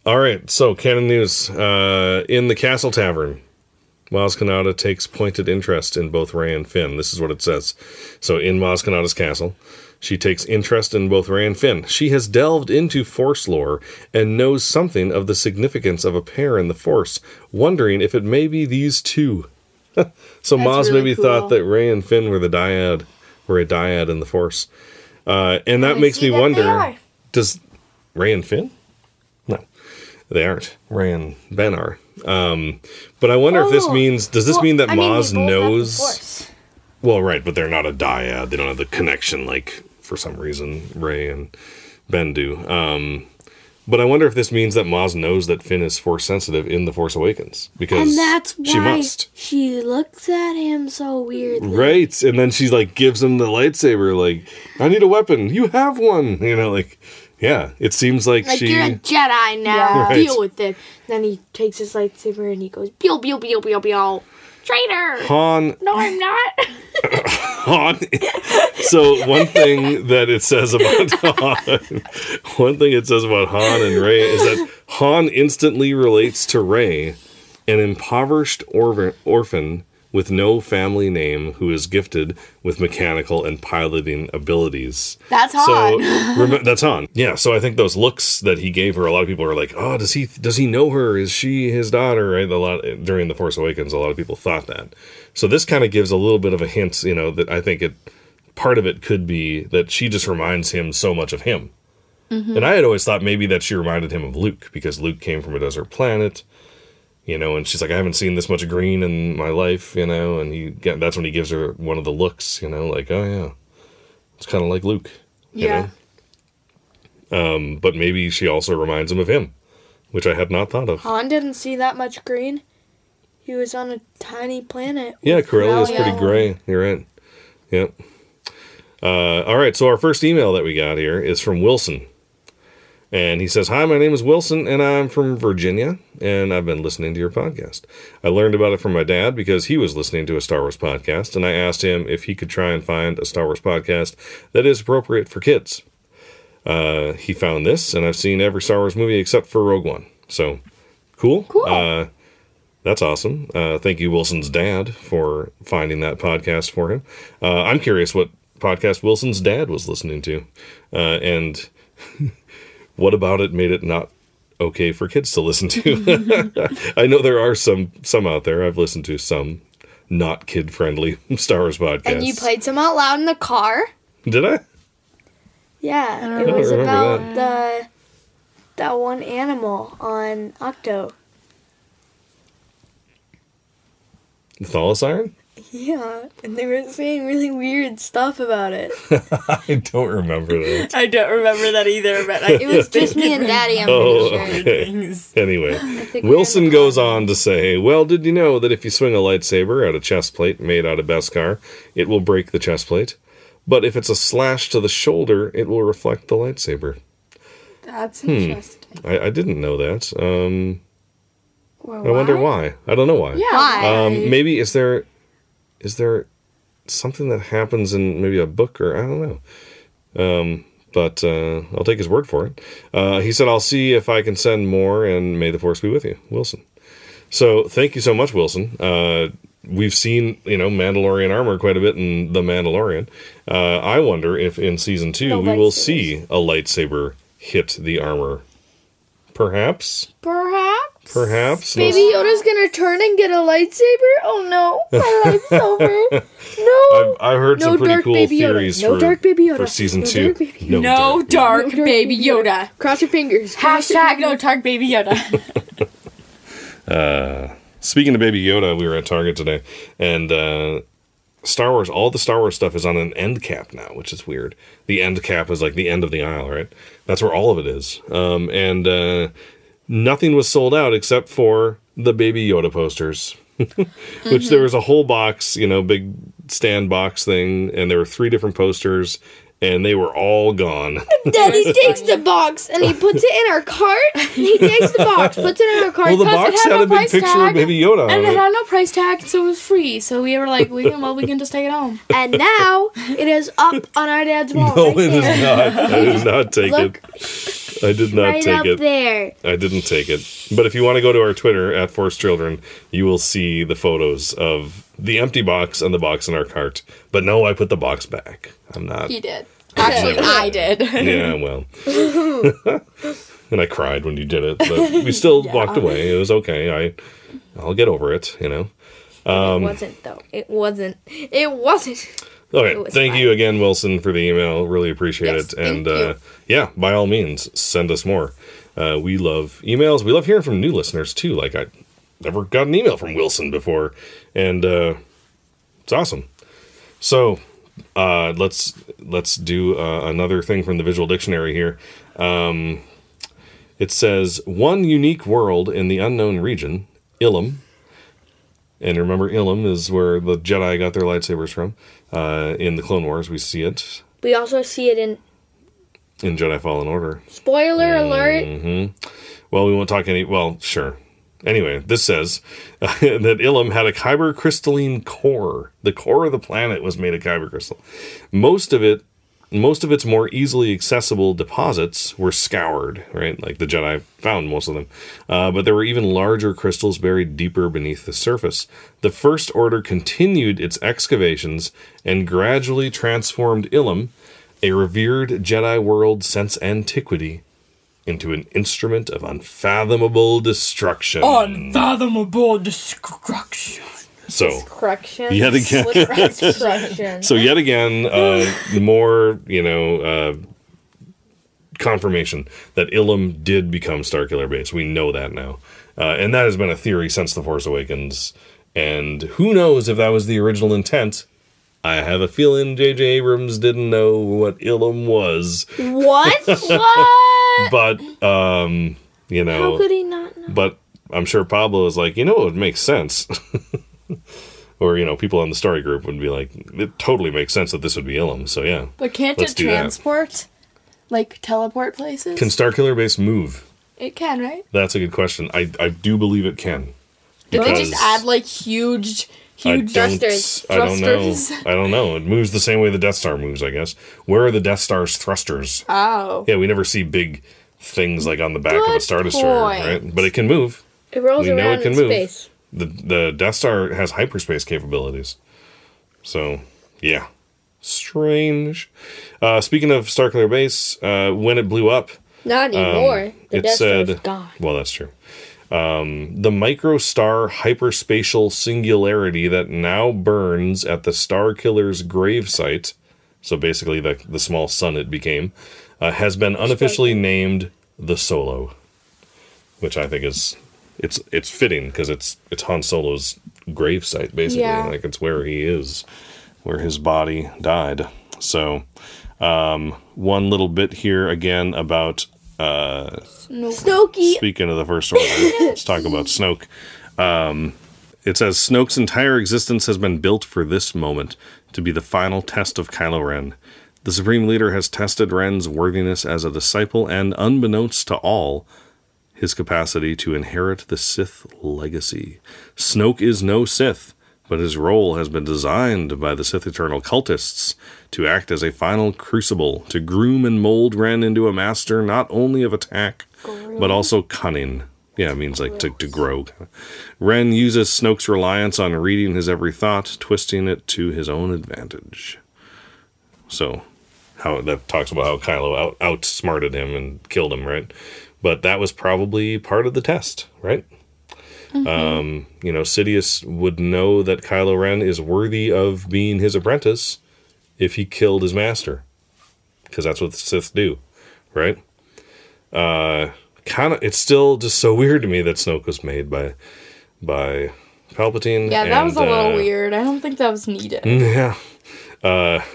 All right, so canon news uh, in the Castle Tavern. Maz Kanata takes pointed interest in both Rey and Finn. This is what it says. So, in Maz Kanata's castle, she takes interest in both Rey and Finn. She has delved into Force lore and knows something of the significance of a pair in the Force, wondering if it may be these two. so, Maz really maybe cool. thought that Rey and Finn were the dyad, were a dyad in the Force. Uh, and that makes me that wonder does Rey and Finn? No, they aren't. Rey and Ben are. Um, but I wonder if this Oh, means does this Well, mean that I mean, Maz knows? Well, right, but they're not a dyad. They don't have the connection like for some reason Rey and Ben do. Um, but I wonder if this means that Maz knows that Finn is force sensitive in the Force Awakens because And that's why she must. she looks at him so weirdly. Right, and then she like gives him the lightsaber. Like, I need a weapon. You have one. You know, like, yeah. It seems like, Like she. you're a Jedi now. Yeah. Right. Deal with it. Then he takes his lightsaber and he goes, pew pew pew pew pew. Traitor. Han No, I'm not. Han. so one thing that it says about Han, one thing it says about Han and Rey is that Han instantly relates to Rey, an impoverished orphan, orphan with no family name who is gifted with mechanical and piloting abilities. That's So rem- that's Han. Yeah. So I think those looks that he gave her, a lot of people are like, "Oh, does he does he know her? Is she his daughter?" Right. A lot during the Force Awakens, a lot of people thought that. So this kind of gives a little bit of a hint, you know, that I think it part of it could be that she just reminds him so much of him. Mm-hmm. And I had always thought maybe that she reminded him of Luke because Luke came from a desert planet. You know, and she's like, I haven't seen this much green in my life, you know, and he that's when he gives her one of the looks, you know, like, oh yeah, it's kind of like Luke, you Yeah. know. Um, but maybe she also reminds him of him, which I had not thought of. Han didn't see that much green. He was on a tiny planet. Yeah, Corellia is pretty gray. You're right. Yep. Uh, all right, so our first email that we got here is from Wilson. And he says, Hi, my name is Wilson, and I'm from Virginia, and I've been listening to your podcast. I learned about it from my dad because he was listening to a Star Wars podcast, and I asked him if he could try and find a Star Wars podcast that is appropriate for kids. Uh, he found this, and I've seen every Star Wars movie except for Rogue One. So, cool. Cool. Uh, that's awesome. Uh, thank you, Wilson's dad, for finding that podcast for him. Uh, I'm curious what podcast Wilson's dad was listening to, uh, and what about it made it not okay for kids to listen to. I know there are some some out there. I've listened to some not kid friendly Star Wars podcasts. And you played some out loud in the car. Did I? Yeah, it was remember about the that one animal on Ahch-To. The thala-siren? Yeah, and they were saying really weird stuff about it. I don't remember that. I don't remember that either, but I, It was just me and Daddy. I'm Oh, pretty sure. okay. Anyway, Wilson goes on to say, Well, did you know that if you swing a lightsaber at a chest plate made out of Beskar, it will break the chest plate? But if it's a slash to the shoulder, it will reflect the lightsaber. That's Hmm. interesting. I, I didn't know that. Um, Well, I wonder why. I don't know why. Yeah. Why? Um, maybe is there is there something that happens in maybe a book or I don't know. Um, but uh, I'll take his word for it. Uh, he said, "I'll see if I can send more, and may the force be with you, Wilson." So thank you so much, Wilson. Uh, we've seen you know Mandalorian armor quite a bit in the Mandalorian. Uh, I wonder if in season two we will see a lightsaber hit the armor. Perhaps, Perhaps. Perhaps. No- Baby Yoda's gonna turn and get a lightsaber? Oh no, my life's over. No. I've, I've heard No some pretty dark cool Baby Yoda. theories No for, dark Baby Yoda. for season No two. dark Baby No dark dark, No dark baby Yoda. Cross your fingers. Cross your Hashtag no dark baby Yoda. Speaking of Baby Yoda, we were at Target today, and uh, Star Wars, all the Star Wars stuff is on an end cap now, which is weird. The end cap is like the end of the aisle, right? That's where all of it is. Um, and uh, nothing was sold out except for the Baby Yoda posters, which there was a whole box, you know, big stand box thing, and there were three different posters, and they were all gone. Daddy takes the box and he puts it in our cart. He takes the box, puts it in our cart. well, the box had had no a big price picture tag, of Baby Yoda and it it. had no price tag, so it was free. So we were like, we can, well, we can just take it home. and now it is up on our dad's wall. No, right it is there. not. It is not taken. Look, it. I did not right take up it. there. I didn't take it. But if you want to go to our Twitter at Force Children, you will see the photos of the empty box and the box in our cart. But no, I put the box back. I'm not. He did. Actually, I did. Yeah, well. and I cried when you did it, but we still walked away. It was okay. I, I'll get over it. You know. it um, wasn't though. It wasn't. It wasn't. Okay, thank fine. you again, Wilson, for the email. Really appreciate Yes, it. And uh, yeah, by all means, send us more. Uh, we love emails. We love hearing from new listeners too. Like I never got an email from Wilson before, and uh, it's awesome. So uh, let's let's do uh, another thing from the Visual Dictionary here. Um, it says one unique world in the unknown region, Ilum. And remember, Ilum is where the Jedi got their lightsabers from. Uh, in the Clone Wars, we see it We also see it in in Jedi Fallen Order. spoiler Mm. alert. Well, we won't talk any. Well, sure. Anyway, this says that Ilum had a kyber crystalline core. The core of the planet was made of kyber crystal. Most of it, most of its more easily accessible deposits were scoured. Right, like the Jedi found most of them. Uh, but there were even larger crystals buried deeper beneath the surface. The First Order continued its excavations and gradually transformed Ilum, a revered Jedi world since antiquity, into an instrument of unfathomable destruction. Unfathomable destruction. So, Correction. yet again, so yet again, uh, more you know uh, confirmation that Ilum did become Starkiller Base. We know that now, uh, and that has been a theory since the Force Awakens. And who knows if that was the original intent? I have a feeling J.J. Abrams didn't know what Ilum was, what? what? but um, you know, How could he not know? But I'm sure Pablo is like, you know, it would make sense. or, you know, people on the story group would be like, it totally makes sense that this would be Ilum. So, yeah. But can't Let's it do that. transport? Like teleport places? Can Starkiller Base move? it can, right? That's a good question. I, I do believe it can. Did they just add like huge, I huge don't, thrusters. I don't know. I don't know. It moves the same way the Death Star moves, I guess. Where are the Death Star's thrusters? Oh. Yeah, we never see big things like on the back of a Star Destroyer, point. right? But it can move. It rolls We know it can in move. space. The the Death Star has hyperspace capabilities. So yeah, strange. Uh, speaking of Starkiller Base, uh, when it blew up, Not anymore. the Um, it Death said, gone. "Well, that's true." Um, the microstar hyperspatial singularity that now burns at the Star Killer's grave site, so basically the the small sun it became, uh, has been unofficially named the Solo, which I think is it's it's fitting because it's it's Han Solo's grave site basically, Yeah. like it's where he is, where his body died. So, um, one little bit here again about Snooky. Speaking of the First Order, let's talk about Snoke. Um, it says Snoke's entire existence has been built for this moment to be the final test of Kylo Ren. The Supreme Leader has tested Ren's worthiness as a disciple and, unbeknownst to all, his capacity to inherit the Sith legacy. Snoke is no Sith, but his role has been designed by the Sith Eternal cultists to act as a final crucible to groom and mold Ren into a master not only of attack, but also cunning. Yeah, it means like to, to grow. Ren uses Snoke's reliance on reading his every thought, twisting it to his own advantage. So, how that talks about how Kylo out, outsmarted him and killed him, right? But that was probably part of the test, right? Um, you know, Sidious would know that Kylo Ren is worthy of being his apprentice if he killed his master, because that's what the Sith do, right? Uh, kind of. It's still just so weird to me that Snoke was made by by Palpatine. Yeah, that was a little uh, weird. I don't think that was needed. Yeah. Uh,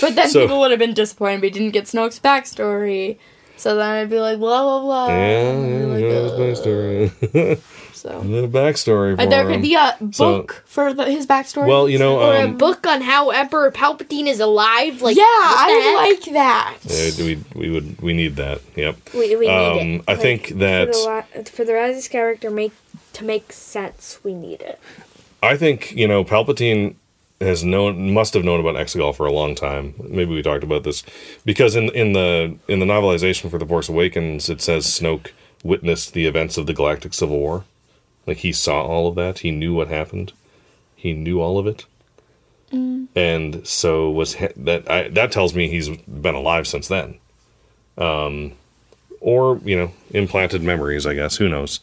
But then So- people would have been disappointed we didn't get Snoke's backstory. So then I'd be like, blah, blah, blah. Yeah, I'd be yeah, like, you know, his "Ugh." backstory. So. a little backstory for And there him. could be a So- book for the, his backstory. Well, you know, Or a um, book on how Emperor Palpatine is alive. Like yeah, I heck? like that. uh, we we would we need that. Yep. We, we need Um, it. I Like, think that- for the, li- for the Rise of Skywalker make to make sense, we need it. I think you know Palpatine has known must have known about Exegol for a long time. Maybe we talked about this because in in the in the novelization for The Force Awakens, it says Snoke witnessed the events of the Galactic Civil War. Like he saw all of that. He knew what happened. He knew all of it. And so was he- that. I, that tells me he's been alive since then. Um, or you know, implanted memories. I guess who knows.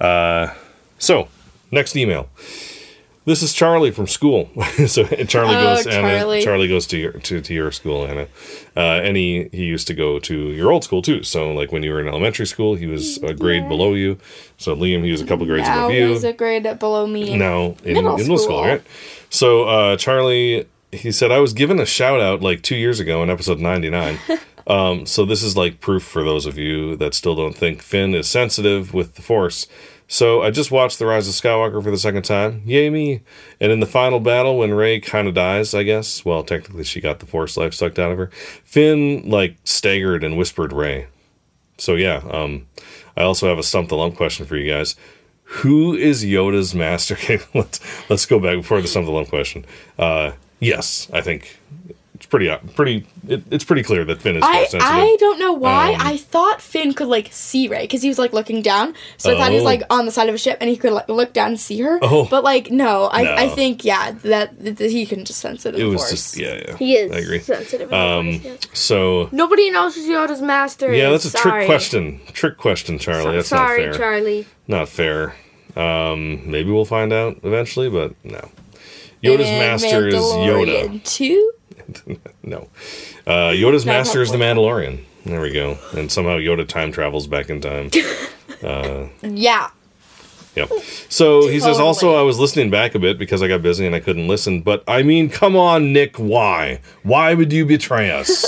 Uh, so next email. This is Charlie from school. so Charlie Oh, goes Anna. Charlie. Charlie goes to your to, to your school, Anna. Uh, and he, he used to go to your old school too. So like when you were in elementary school, he was a grade below you. So Liam, he was a couple grades Now above you. he's a grade below me. now in middle in middle school, school. right? So uh, Charlie, he said I was given a shout out like two years ago in episode ninety nine. um, so this is like proof for those of you that still don't think Finn is sensitive with the Force. So I just watched The Rise of Skywalker for the second time. Yay me! And in the final battle, when Rey kind of dies, I guess. Well, technically she got the Force life sucked out of her. Finn like staggered and whispered Rey. So yeah, um, I also have a stump the lump question for you guys. Who is Yoda's master? Let's let's go back before the stump the lump question. Uh, yes, I think pretty uh, pretty. It, it's pretty clear that Finn is I, sensitive. I don't know why. Um, I thought Finn could like see Rey because he was like looking down. So I thought he was Oh. like on the side of a ship and he could like look down and see her. Oh. But like no, I, No. I think yeah that, that he can just sense it. It was force. just yeah, yeah. He is I agree. sensitive. Um, Force, yes. so Nobody knows who Yoda's master yeah, is. that's a Sorry. trick question. Trick question, Charlie. So- that's sorry, not fair. Charlie. Not fair. Um, maybe we'll find out eventually, but no. Yoda's And master is Yoda. Mandalorian Two. No. Uh, Yoda's master is the. Mandalorian. There we go. And somehow Yoda time travels back in time. Yeah. Yep. So he says, also, I was listening back a bit because I got busy and I couldn't listen. But I mean, come on, Nick, why? Why would you betray us?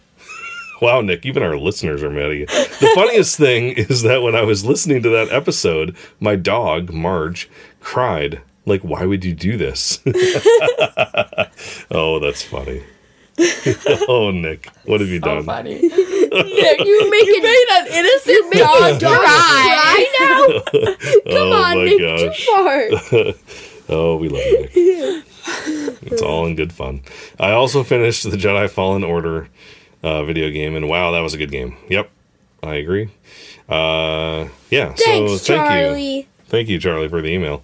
wow, Nick, even our listeners are mad at you. The funniest thing is that when I was listening to that episode, my dog, Marge, cried. Like, why would you do this? oh, that's funny. oh, Nick, what have you So done? funny. Yeah, you making you made an innocent dog cry. I know. Come oh on, my Nick, gosh. too far. Oh, we love you, Nick. it's all in good fun. I also finished the Jedi Fallen Order uh, video game, and wow, that was a good game. Yep, I agree. Uh, yeah, Thanks, so thank you. Charlie. Thank you, Charlie, for the email.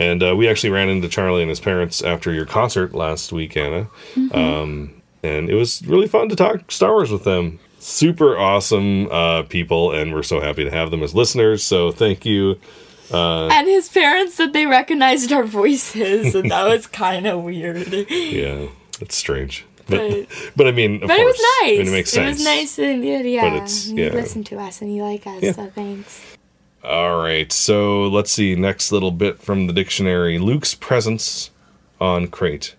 And uh, we actually ran into Charlie and his parents after your concert last week, Anna. Um, and it was really fun to talk Star Wars with them. Super awesome uh, people, and we're so happy to have them as listeners. So thank you. And his parents said they recognized our voices, and that was kind of weird. Yeah, it's strange. But, But- but I mean, of But it was nice. I mean, it makes sense. It was nice and yeah, yeah. it's- you yeah. listen to us and you like us, Yeah. so thanks. All right, so let's see. Next little bit from the dictionary: Luke's presence on Crait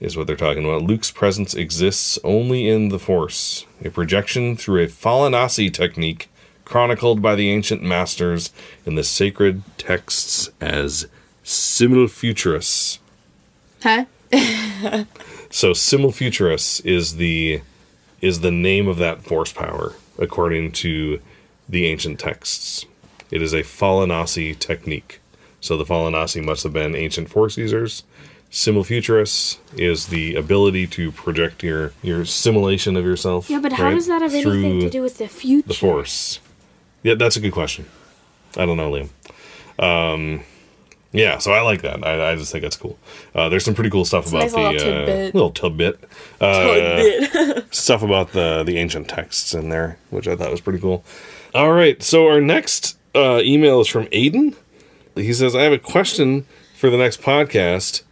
is what they're talking about. Luke's presence exists only in the Force, a projection through a Fallanassi technique chronicled by the ancient masters in the sacred texts as simulfuturus. Huh? So simulfuturus is the is the name of that force power according to the ancient texts. It is a Fallanassi technique. So the Fallanassi must have been ancient force users. Simulfuturus is the ability to project your your simulation of yourself. Yeah, but how right, does that have anything to do with the future? the force? Yeah, that's a good question. I don't know, Liam. Um, yeah, so I like that. I, I just think that's cool. Uh, there's some pretty cool stuff a about nice the little uh, tidbit. little tidbit, uh, stuff about the the ancient texts in there, which I thought was pretty cool. All right, so our next uh, email is from Aiden. He says, "I have a question for the next podcast.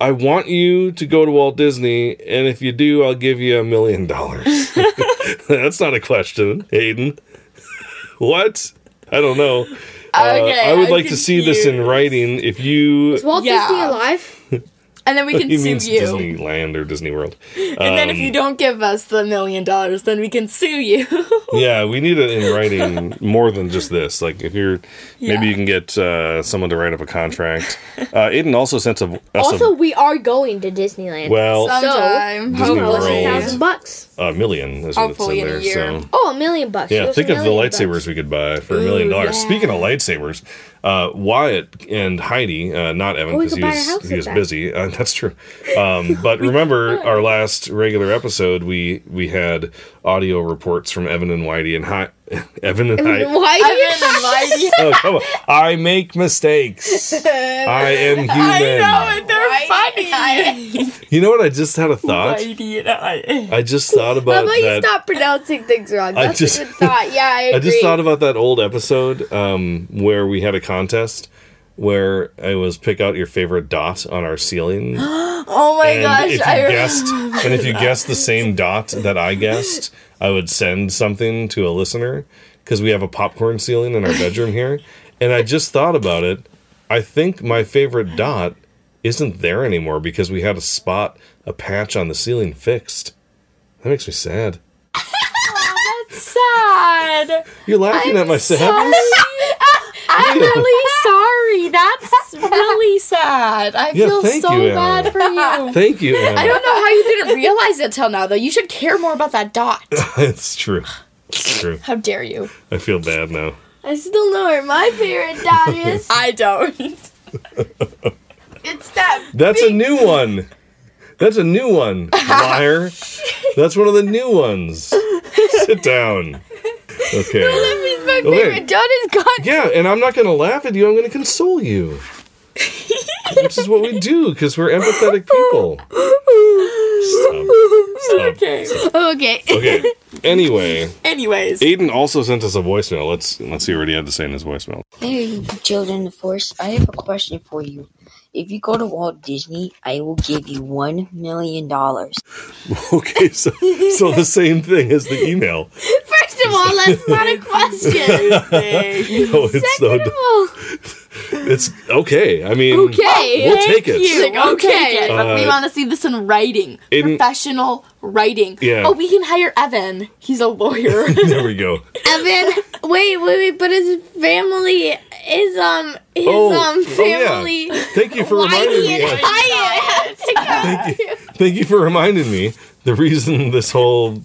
I want you to go to Walt Disney, and if you do, I'll give you a million dollars." That's not a question, Aiden. what? I don't know. Uh, Okay, I would I'm like to see this in writing. If you, Is Walt Yeah. Disney alive? And then we can he sue means you. Disneyland or Disney World. And then if Um, you don't give us the million dollars, then we can sue you. Yeah, we need it in writing more than just this. Like, if you're, Yeah. maybe you can get uh, someone to write up a contract. Uh, Aiden also sent a, us Also, we are going to Disneyland. well, Sometime, Disney Give us World. a hopefully. thousand bucks. a million is what Hopefully it's in in a there. year. So. Oh, a million bucks. Yeah, think of the lightsabers bucks. we could buy for a million dollars. Speaking of lightsabers, uh, Wyatt and Heidi, uh, not Evan Oh, because could he was he was that. busy. Uh, that's true. Um, but remember our last regular episode, we we had audio reports from Evan and Whitey and Hi- Evan and I. Why? Evan and Whitey. Oh, come on. I make mistakes. I am human. I know it. They're funny. You know what? I just had a thought. Whitey and I. I just thought How about about you that. stop pronouncing things wrong? I That's just- a good thought. Yeah, I agree. I just thought about that old episode um, where we had a contest where it was pick out your favorite dot on our ceiling. Oh my and gosh. if you I guessed and if you guessed the same dot that I guessed, I would send something to a listener because we have a popcorn ceiling in our bedroom here. And I just thought about it. I think my favorite dot isn't there anymore because we had a spot, a patch on the ceiling fixed. That makes me sad. That's sad. You're laughing at my sadness. I'm really sorry. That's really sad. I Yeah, feel so you, bad for you. Thank you. I don't know how you didn't realize it till now, though. You should care more about that dot. it's true. It's true. How dare you? I feel bad now. I still know where my favorite dot is. I don't. it's that. That's a new one. That's a new one, liar. That's one of the new ones. Sit down. Okay. My Okay. favorite dot is gone. Yeah, and I'm not going to laugh at you. I'm going to console you. Which is what we do because we're empathetic people. Stop. Stop. Okay. Okay. Okay. Anyway, Anyways. Aiden also sent us a voicemail. Let's let's see what he had to say in his voicemail. Hey, children of the force. I have a question for you. If you go to Walt Disney, I will give you one million dollars. Okay, so so the same thing as the email. First of all, that's not a question. Oh, it's so dumb. oh, It's okay. I mean, Okay, we'll take it. You. We'll Okay. take it, but we Uh, want to see this in writing. in- Professional writing. Yeah. Oh, we can hire Evan. He's a lawyer. There we go. Evan. Wait, wait, wait. But his family is um his Oh, um oh, yeah. family. Thank you for reminding me. and Hyatt have to go. Thank you. Thank you for reminding me. The reason this whole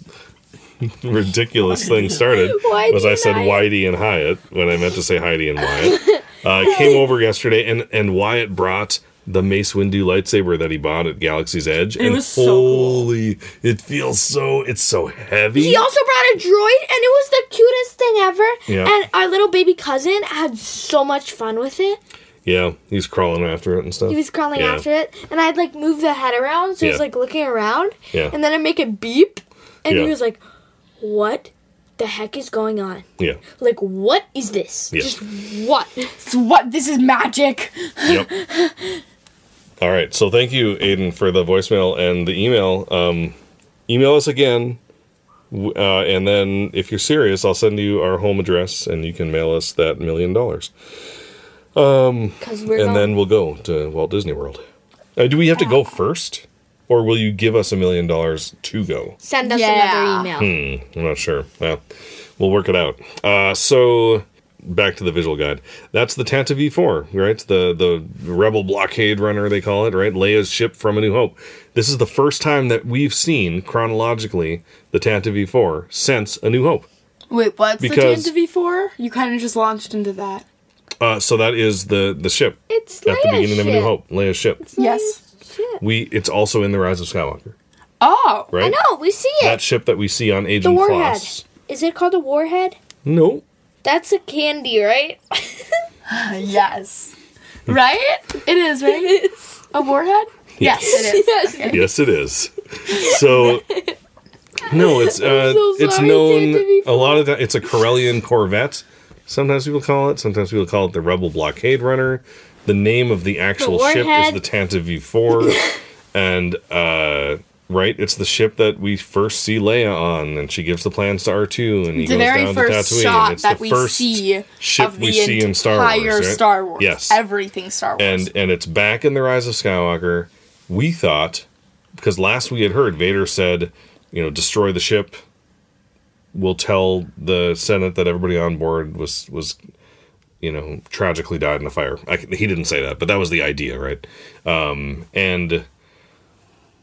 ridiculous thing started Whitey was I said Hyatt. Whitey and Hyatt when I meant to say Heidi and Wyatt. Uh, came over yesterday and and Wyatt brought the Mace Windu lightsaber that he bought at Galaxy's Edge. and was so cool. holy, it feels so it's so heavy. He also brought a droid, and it was the cutest thing ever. Yeah. And our little baby cousin had so much fun with it. yeah, he's crawling after it and stuff. He was crawling Yeah. after it, and I'd like move the head around, so he was like looking around, Yeah. and then I'd make it beep, and Yeah. he was like, "What the heck is going on? Yeah. Like, what is this? Yeah. Just what?" It's what? This is magic. Yep. All right. So thank you, Aiden, for the voicemail and the email. Um, email us again. Uh, and then, if you're serious, I'll send you our home address and you can mail us that million dollars. Because we're And going. then we'll go to Walt Disney World. Uh, do we have to go first? Or will you give us a million dollars to go? Send us Yeah. another email. Hmm, I'm not sure. Well, we'll work it out. Uh, so back to the visual guide. That's the Tantive IV, right? The the rebel blockade runner they call it, right? Leia's ship from A New Hope. This is the first time that we've seen chronologically the Tantive IV since A New Hope. Wait, what's Because- the Tantive IV? You kind of just launched into that. Uh, so that is the the ship It's at the Leia's beginning of A New ship. Hope, Leia's ship. Yes. Shit. We it's also in the Rise of Skywalker, Oh. right? I know, we see it. That ship that we see on Agent the Agent warhead. Kloss. Is it called a warhead? No, That's a candy, right? Yes. Right? It is, right? It is. A warhead? Yes, it is. Yes. Okay. yes, it is. So. No, it's uh, so it's known Santa a lot of that. It's a Corellian Corvette. Sometimes people call it. Sometimes people call it the Rebel Blockade Runner. The name of the actual ship is the Tantive IV, and uh, right, it's the ship that we first see Leia on, and she gives the plans to R two, and he The goes down to Tatooine. it's that the first see ship of the we see in Star Wars. right? Star Wars. Yes, Everything Star Wars. and and it's back in the Rise of Skywalker. We thought because last we had heard Vader said, you know, destroy the ship. We'll tell the Senate that everybody on board was was, you know, tragically died in a fire. I, he didn't say that, but that was the idea, right? Um, and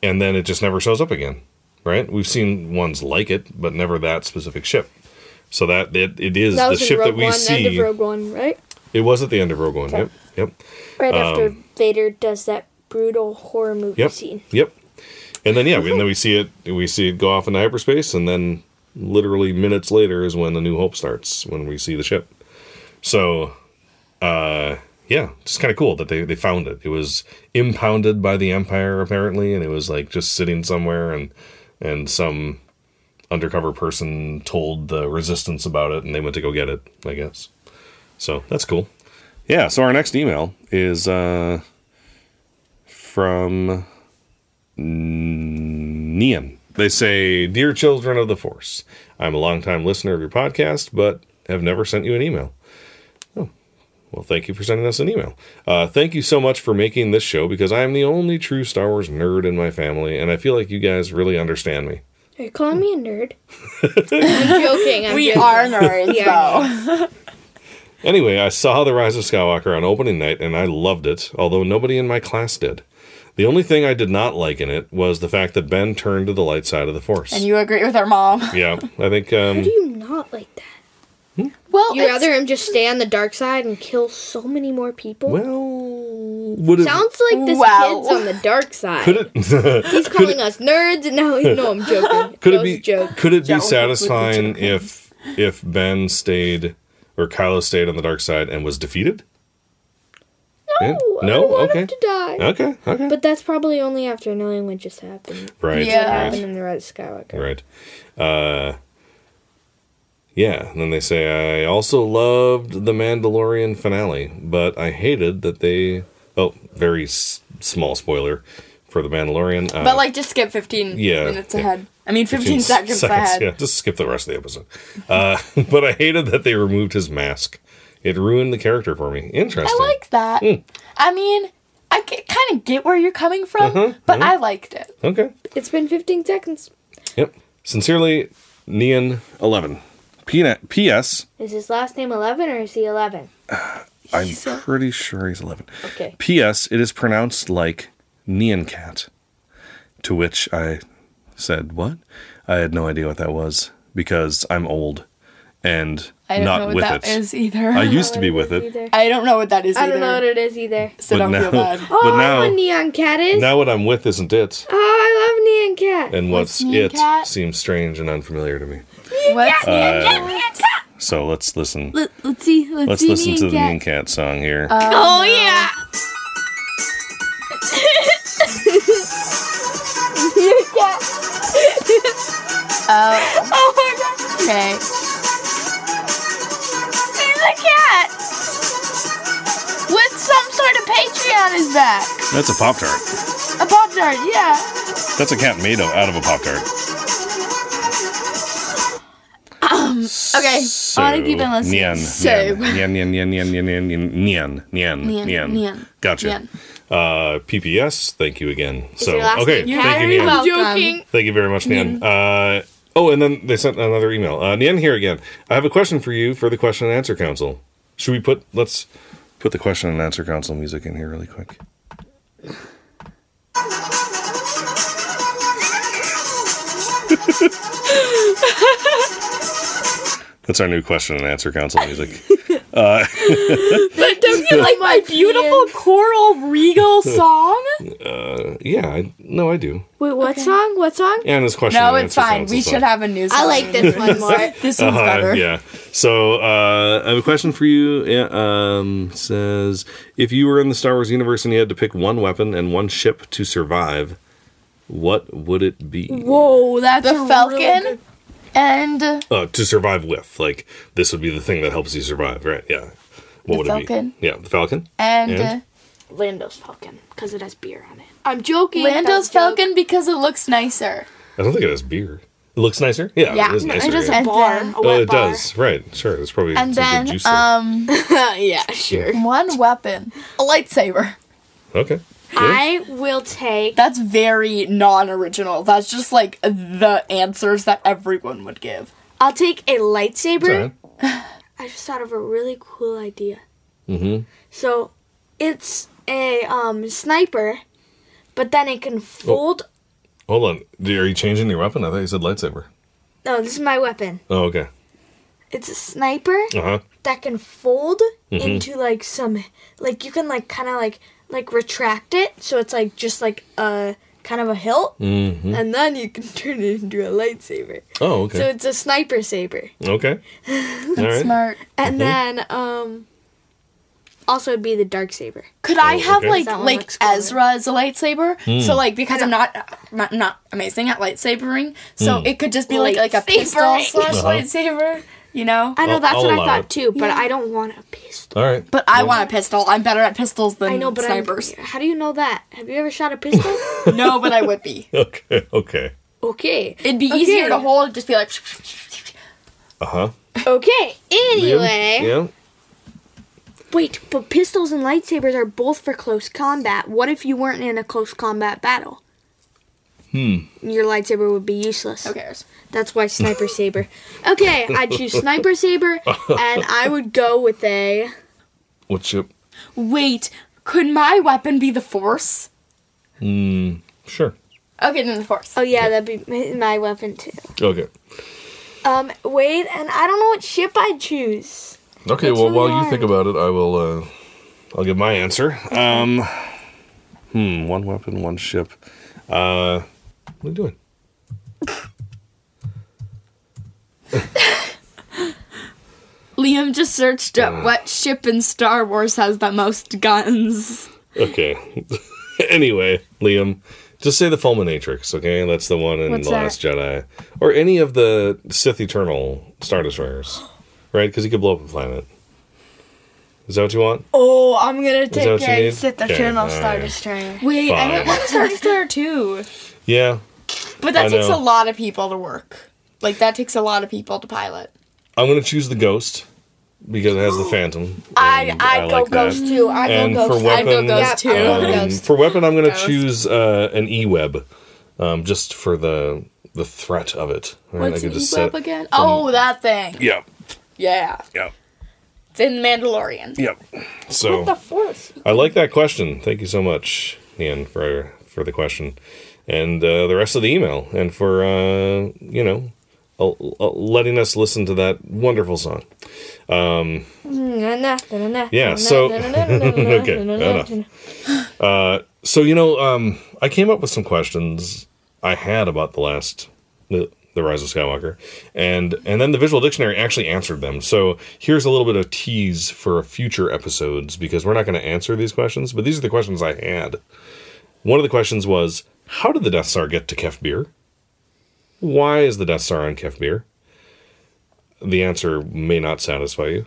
and then it just never shows up again, right? We've seen ones like it, but never that specific ship. So that it, it is That the ship Rogue that we One, see. end of Rogue One, right? it was at the end of Rogue One. Yep, yep. Right after Um, Vader does that brutal horror movie Yep. scene. Yep. And then yeah, and then we see it we see it go off into hyperspace and then literally minutes later is when the new hope starts when we see the ship. So uh yeah, just kind of cool that they they found it. It was impounded by the empire apparently and it was like just sitting somewhere and and some undercover person told the resistance about it and they went to go get it, I guess. So, that's cool. Yeah, so our next email is uh from Nian. They say, Dear children of the Force, I'm a longtime listener of your podcast, but have never sent you an email. Well, thank you for sending us an email. Uh, thank you so much for making this show because I am the only true Star Wars nerd in my family, and I feel like you guys really understand me. Are you calling me a nerd? I'm joking. I'm we joking. are nerds, Yeah. though. Anyway, I saw The Rise of Skywalker on opening night and I loved it, although nobody in my class did. The only thing I did not like in it was the fact that Ben turned to the light side of the Force. And you agree with our mom. yeah, I think um, How do you not like that? Well, You it's- rather him just stay on the dark side and kill so many more people? well, would it Sounds like this Well. kid's on the dark side. could it He's calling us nerds, and now he's no. I'm joking. could it be joke? could it be Joke with the satisfying if if Ben stayed or Kylo stayed on the dark side and was defeated? No, Yeah? I No? don't want Okay. him to die. Okay, okay, But that's probably only after knowing what just happened. right, Yeah. What right. happened in the Rise of Skywalker. Right. Uh, yeah, and then they say, I also loved the Mandalorian finale, but I hated that they. Oh, very s- small spoiler for the Mandalorian. Uh, But, like, just skip 15 Yeah, minutes yeah. ahead. I mean, 15, seconds, ahead. Yeah, just skip the rest of the episode. Uh, but I hated that they removed his mask. It ruined the character for me. Interesting. I like that. Hmm. I mean, I kind of get where you're coming from, Uh-huh, but I liked it. Okay. It's been 15 seconds. Yep. Sincerely, Neon11. P- P.S. Is his last name 11 or is he 11? I'm pretty sure he's 11. Okay. P.S. It is pronounced like Nyan Cat. To which I said, What? I had no idea what that was because I'm old and I don't not know what with that it. is either. I used to be with it, Either. I don't know what that is I either. don't know what it is either. so but don't now, feel bad. Oh, but I know what now, Nyan Cat is. now what I'm with isn't it, Oh, I love Nyan Cat. and what's, What's Neon it Cat? seems strange and unfamiliar to me. What's Uh, So let's listen. Let, us see. Let's, Let's see listen to the Neon Nyan Cat song here. oh, yeah. Oh, Oh, my God. okay. He's a cat. With some sort of Patreon on his back. That's a Pop Tart. A Pop Tart, yeah. That's a cat made of, out of a Pop Tart. Okay, So, I want to keep on listening. Nyan, so, nyan, nyan, nyan, nyan, nyan, nyan, nyan, nyan, Nyan, nyan. nyan, Gotcha. nyan. Uh, PPS, thank you again. so, your last okay, name thank you, You're Nyan. welcome. joking. Thank you very much, Nyan. Uh, oh, and then they sent another email. Uh, Nyan here again. I have a question for you for the question and answer council. Should we put, let's put the question and answer council music in here really quick. That's our new question and answer council music. But don't you like my beautiful choral regal song? Uh, yeah, I, no, I do. Wait, what song? What song? And this question. No, and it's answer fine. council We song. should have a new song. I like this one more. This one's Uh-huh, better. Yeah. So uh, I have a question for you. Yeah, Um, says if you were in the Star Wars universe and you had to pick one weapon and one ship to survive, what would it be? Whoa, that's The a Falcon? really good- and Uh, to survive with, like this would be the thing that helps you survive, right? Yeah. What The would Falcon. it be? Yeah, the Falcon. and, And? uh, Lando's Falcon because it has beer on it. I'm joking. Lando's that's a joke. Falcon because it looks nicer. I don't think it has beer. It looks nicer. Yeah, Yeah, it is nicer. It has yeah. a bar. then- a Oh, wet it bar. does. Right. Sure. It's probably And then juice um yeah, sure. one weapon, a lightsaber. okay. Yeah. I will take. That's very non-original. That's just like the answers that everyone would give. I'll take a lightsaber. It's. I just thought of a really cool idea. Mhm. So, it's a um sniper, but then it can fold. Hold on. Are you changing your weapon? I thought you said lightsaber. No, this is my weapon. Oh, okay. It's a sniper Uh huh. that can fold Mm-hmm. into like some like you can like kind of like like retract it so it's like just like a kind of a hilt Mm-hmm. and then you can turn it into a lightsaber. Oh, okay. So it's a sniper saber. okay. All right. Smart. And Mm-hmm. then um also it'd be the dark saber. Could I Oh, have okay. like like looks. Ezra as a lightsaber? Hmm. So like because I'm not not, not amazing at lightsabering, so Hmm. it could just be like like a pistol Lightsabering. slash Uh-huh. lightsaber. You know. I know I'll- that's I'll what I allow thought it. too, but I don't want a pistol. All right. But I want a pistol. I'm better at pistols than I know, but I'm, snipers. how do you know that? Have you ever shot a pistol? no, but I would be. Okay. Okay. okay. It'd be Okay. easier to hold. Just be like. Uh huh. Okay. Anyway. Yeah. Wait, but pistols and lightsabers are both for close combat. What if you weren't in a close combat battle? Hmm. Your lightsaber would be useless. Who cares? That's why sniper saber. Okay, I'd choose sniper saber, and I would go with a. What ship? Wait, could my weapon be the Force? Hmm. Sure. Okay, then the Force. Oh yeah, that'd be my weapon too. Okay. Um, wait, and I don't know what ship I'd choose. Okay. It's well, really while you think about it, I will. uh I'll give my answer. Um. Hmm. One weapon, one ship. Uh. What are you doing? Liam just searched Uh. up what ship in Star Wars has the most guns. Okay. anyway, Liam, just say the Fulminatrix, okay? That's the one in What's The that? Last Jedi. Or any of the Sith Eternal Star Destroyers. Right? Because he could blow up a planet. Is that what you want? Oh, I'm gonna take what you need? Sit Okay, Eternal alright. Star Destroyer. Wait, I Fine. want a Star Destroyer too. Yeah. But that I takes know. a lot of people to work. Like that takes a lot of people to pilot. I'm going to choose the Ghost because it has the Phantom. I I'd go like that. Ghost too. I'd And go for Ghost. I'd go Ghost too. um, Ghost. for weapon, I'm going to Ghost. choose uh, an E-web, um, just for the the threat of it. Right? What's I an just E-web set- again? Oh, that thing. Yeah. Yeah. Yeah. It's in Mandalorian. Yep. So what the Force. I like that question. Thank you so much, Ian, for for the question, and uh, the rest of the email, and for uh, you know letting us listen to that wonderful song. Yeah. So okay. Enough. Uh, so you know, um, I came up with some questions I had about the last the, the Rise of Skywalker, and and then the Visual Dictionary actually answered them. So here's a little bit of tease for future episodes because we're not going to answer these questions, but these are the questions I had. One of the questions was, how did the Death Star get to Kef Bir? Why is the Death Star on Kef Bir? The answer may not satisfy you.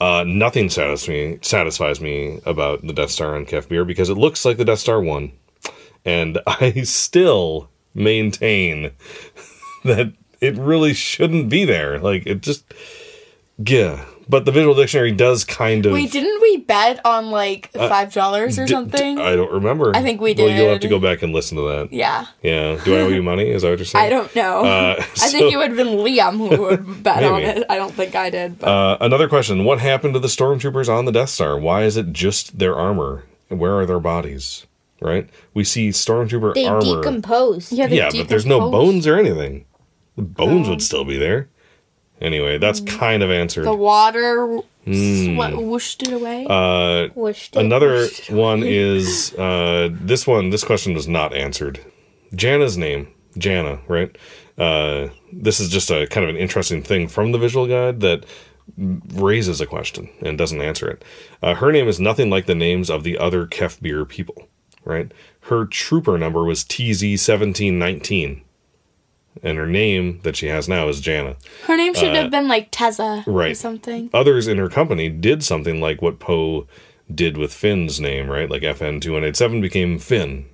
Uh, nothing satisfies me, satisfies me about the Death Star on Kef Bir because it looks like the Death Star 1. And I still maintain that it really shouldn't be there. Like, it just. Yeah. But the Visual Dictionary does kind of. Wait, didn't we bet on like five dollars or Uh, D- d- something? I don't remember. I think we did. Well, you'll have to go back and listen to that. yeah. Yeah. Do I owe you money? Is that what you're saying? I don't know. Uh, I think it would have been Liam who would bet on it. I don't think I did. But Uh, another question: What happened to the stormtroopers on the Death Star? Why is it just their armor? Where are their bodies? Right? We see stormtrooper They armor. decompose. yeah, they yeah, but there's no bones or anything. The bones would still be there. Anyway, that's kind of answered. The water what whooshed it away. Uh, Wished it. another one is uh, this one. This question was not answered. Jana's name, Jana, right? Uh, this is just a kind of an interesting thing from the visual guide that raises a question and doesn't answer it. Uh, her name is nothing like the names of the other Kef Bir people, right? Her trooper number was TZ seventeen nineteen, and her name that she has now is Jana. Her name should have been like Tessa or uh, right. something. Others in her company did something like what Poe did with Finn's name, right? Like FN two one eight seven became Finn.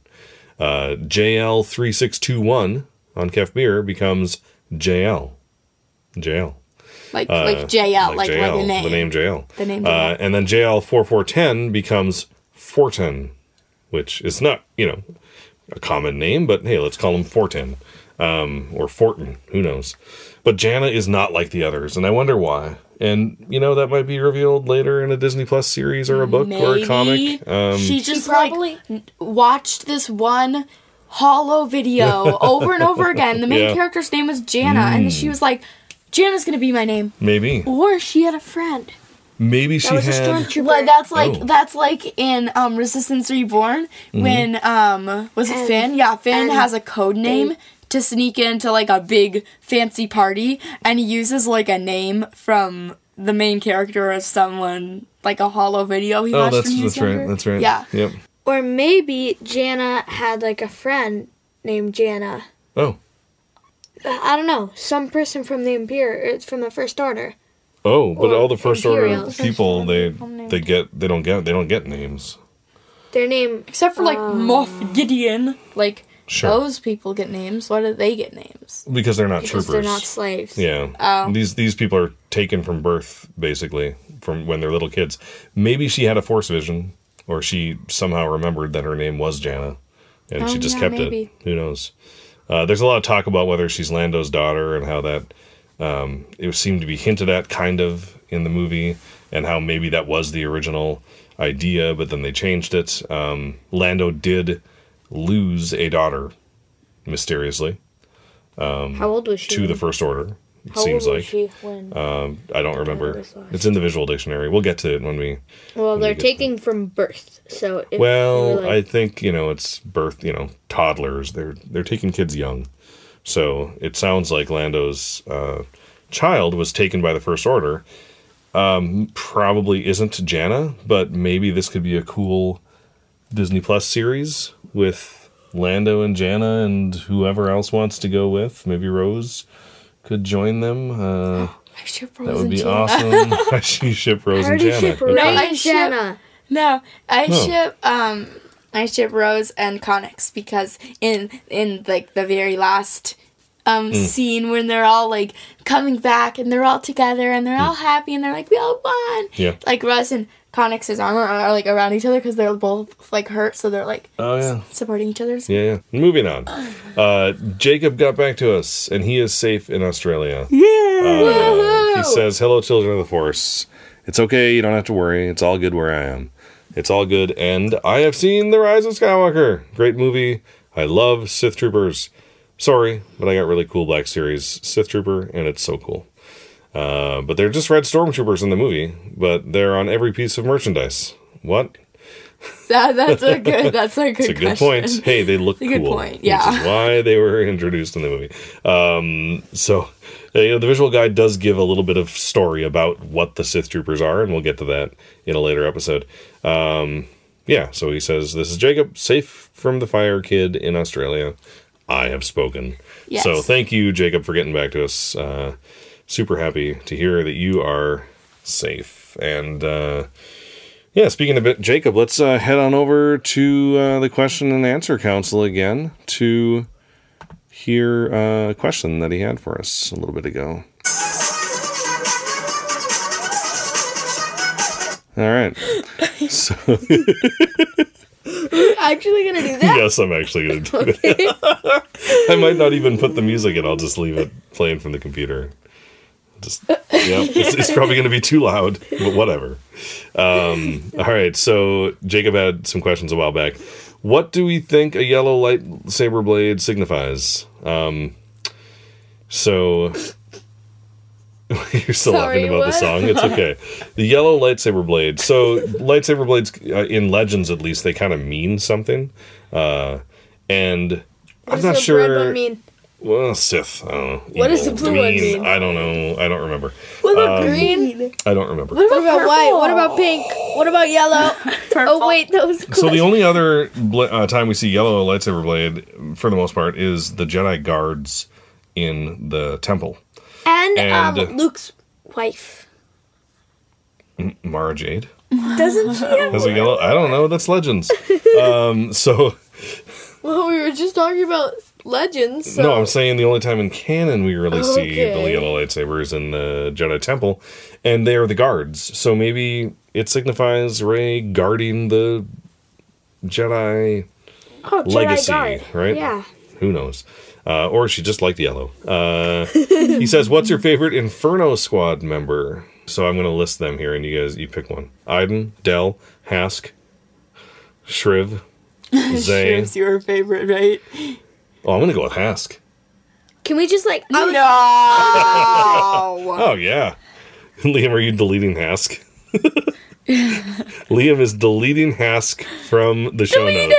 Uh, JL three six two one on Kef Bir becomes JL. JL. Like like JL, like, like, JL, the name. The name JL. The name Uh, JL. and then JL four four ten becomes Forten, which is not you know a common name, but hey, let's call him Forten um, or Fortin. Who knows? But Jana is not like the others, and I wonder why. And you know that might be revealed later in a Disney Plus series or a book or a comic. Um, she just probably- like watched this one holo video over and over again. The main Yeah. Mm. character's name was Jana, and she was like, "Jana's gonna be my name." maybe, Or she had a friend. maybe she That was a had. stormtrooper. Well, that's like Oh. that's like in um, Resistance Reborn Mm-hmm. when um was it And- Finn? Yeah, Finn has a code name to sneak into like a big fancy party, and he uses like a name from the main character as someone like a holo video he Oh, watched that's when he was that's right. That's right. Yeah. Yep. Or maybe Jana had like a friend named Jana. Oh. I don't know. Some person from the Imperial, it's er, from the First Order. Oh, but Or all the first order Imperials. people they they get they don't get they don't get names. Their name. Except for like um, Moff Gideon, like Sure. those people get names. Why do they get names? Because they're not Because troopers. they're not slaves. Yeah. Oh. These these people are taken from birth, basically, from when they're little kids. Maybe she had a force vision, or she somehow remembered that her name was Jana, and Oh, she just yeah, kept maybe. it. Who knows? Uh, there's a lot of talk about whether she's Lando's daughter and how that um, it seemed to be hinted at, kind of, in the movie, and how maybe that was the original idea, but then they changed it. Um, Lando did lose a daughter mysteriously How old was she? to the First Order. It How seems old like. was she when? Um, I don't remember. It's in the visual dictionary. We'll get to it when we. well, they're get to- taking from birth, so. Well, were, I think you know it's birth. You know, toddlers. They're they're taking kids young, so it sounds like Lando's uh, child was taken by the First Order. Um, probably isn't Jana, but maybe this could be a cool Disney Plus series with Lando and Jana and whoever else wants to go with. Maybe Rose could join them. Uh, I ship That Rose would and be Jana. awesome. she ship Rose I and already Jana. ship Okay. Rey I and ship- Jana. No, I Oh. ship um I ship Rose and Connix because in in like the very last um Hmm. scene when they're all like coming back and they're all together and they're all happy and they're like we all won. Yeah. Like Rose and Connix's armor are like around each other because they're both like hurt, so they're like Oh yeah. supporting each other. Yeah, yeah. Moving on. Uh, Jacob got back to us, and he is safe in Australia. Yeah. He says, "Hello, children of the Force. It's okay. You don't have to worry. It's all good where I am. It's all good. And I have seen The Rise of Skywalker. Great movie. I love Sith Troopers. Sorry, but I got really cool Black Series Sith Trooper, and it's so cool. Uh, but they're just red stormtroopers in the movie, but they're on every piece of merchandise. What? That, that's a good. That's a good. It's a good question. point. Hey, they look a good cool. point, yeah. Which is why they were introduced in the movie. Um, so, uh, you know, the visual guide does give a little bit of story about what the Sith troopers are, and we'll get to that in a later episode. Um, yeah, so he says, This is Jacob, safe from the fire kid in Australia. I have spoken. Yes. So, thank you, Jacob, for getting back to us. Uh, super happy to hear that you are safe. And, uh, yeah, speaking of it, Jacob, let's uh, head on over to uh, the question and answer council again to hear uh, a question that he had for us a little bit ago. All right. So, Actually, gonna do that. yes, I'm actually going to do that. I might not even put the music in. I'll just leave it playing from the computer. Just, yeah, it's, it's probably going to be too loud, but whatever. Um, all right, so Jacob had some questions a while back. What do we think a yellow lightsaber blade signifies? Um, so You're still Sorry, laughing about the song. It's okay. the yellow lightsaber blade. So lightsaber blades, uh, in legends at least, they kind of mean something. Uh, and I'm not sure. Red? Well, Sith. I don't know. What does the blue one mean, mean? I don't know. I don't remember. What about Um, green? I don't remember. What about white? What about pink? What about yellow? oh wait, that was So the only other bla- uh, time we see yellow lightsaber blade, for the most part, is the Jedi guards in the temple. and, and- um, Luke's wife. Mara Jade Doesn't she? Have- has a yellow. I don't know. That's legends. um, so well, we were just talking about legends. So. no, I'm saying the only time in canon we really see the Okay. yellow lightsabers in the Jedi temple, and they are the guards. So maybe it signifies Rey guarding the Jedi oh, Jedi legacy, Guard. right? Yeah. Who knows? Uh, or she just liked yellow. Uh, he says, "What's your favorite Inferno Squad member?" So I'm going to list them here, and you guys, you pick one: Iden, Dell, Hask, Shriv, Zay. Shiv's your favorite, right? Oh, I'm going to go with Hask. Can we just like? Oh, I was- No. Oh yeah, Liam, are you deleting Hask? Liam is deleting Hask from the show notes.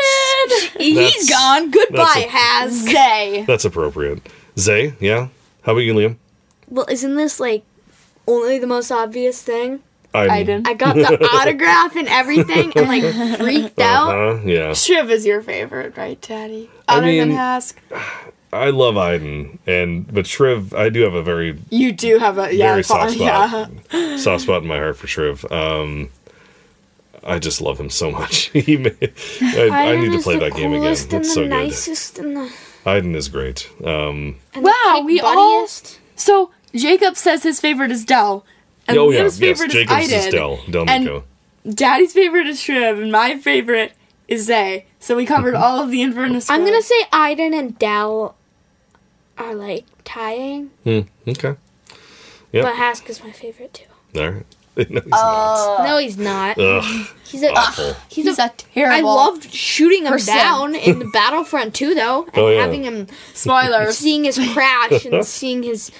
he's gone. Goodbye, a- Has. Zay. That's appropriate. Zay, yeah. How about you, Liam? well, isn't this like only the most obvious thing? Iden. I got the autograph and everything, and like freaked out. Uh, yeah. Shiv is your favorite, right, Daddy? I Other than mean- Hask. I love Iden, and but Shriv, I do have a very You do have a yeah, very soft fine, yeah. spot, soft spot in my heart for Shriv. Um, I just love him so much. he may, I, I need to play that game again. And It's the so good. nicest and the Iden is great. Um, and Wow, the we big all- So Jacob says his favorite is Dell, and oh yeah, Liam's yes, favorite Jacob's is Iden. is Del Del and Daddy's favorite is Shriv, and my favorite is Zay. So we covered all of the Inferno I'm gonna say Iden and Dell are like tying, Hmm, okay, Yep. but Hask is my favorite too. all right. no, he's not. no, he's not. not. Ugh, He's a awful. he's, He's a. a terrible. I loved shooting him person. down in the Battlefront too, though, and Oh, yeah. having him spoilers. seeing his crash and seeing his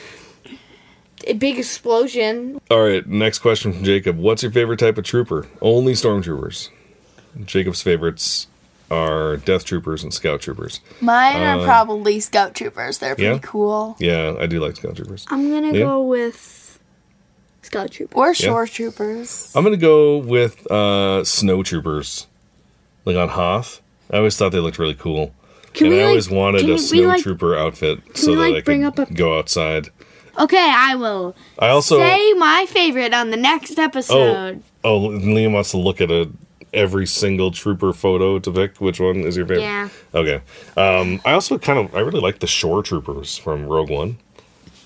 a big explosion. All right, next question from Jacob. What's your favorite type of trooper? Only stormtroopers. Jacob's favorites are death troopers and scout troopers. Mine are probably Scout Troopers. They're pretty Uh, yeah? cool. Yeah, I do like scout troopers. I'm gonna Yeah. go with Scout Trooper. Or Shore Troopers. I'm gonna go with uh, snow troopers, like on Hoth. I always thought they looked really cool, Can and we, I like- always wanted a we, snow like- trooper outfit so we, that like, I could up a- go outside. Okay, I will I also say my favorite on the next episode. oh oh Liam wants to look at a every single trooper photo to pick which one is your favorite. Yeah. Okay. Um, I also kind of I really like the shore troopers from Rogue One.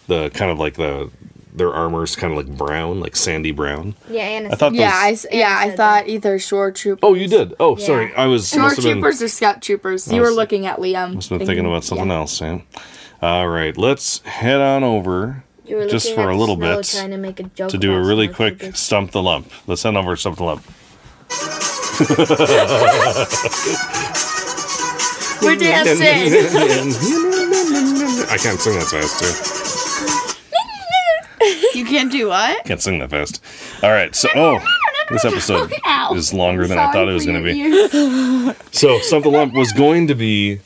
The kind of like the their armor's kind of like brown, like sandy brown. Yeah, and I thought Yeah, those. I, s- yeah, I said thought either Shore Troopers. oh, you did. Oh, sorry. I was Shore must have been, Troopers or Scout Troopers. You I were looking at Liam. must have been thinking about something yeah. else, Sam. All right, let's head on over just for a little bit to make a joke to do a really quick troopers. stump the lump. Let's head over to stump the lump. We're dancing. I can't sing that fast, too. you can't do what? Can't sing that fast. All right, so oh, this episode is longer than I thought it was going to be. So, Stump the Lump was going to be,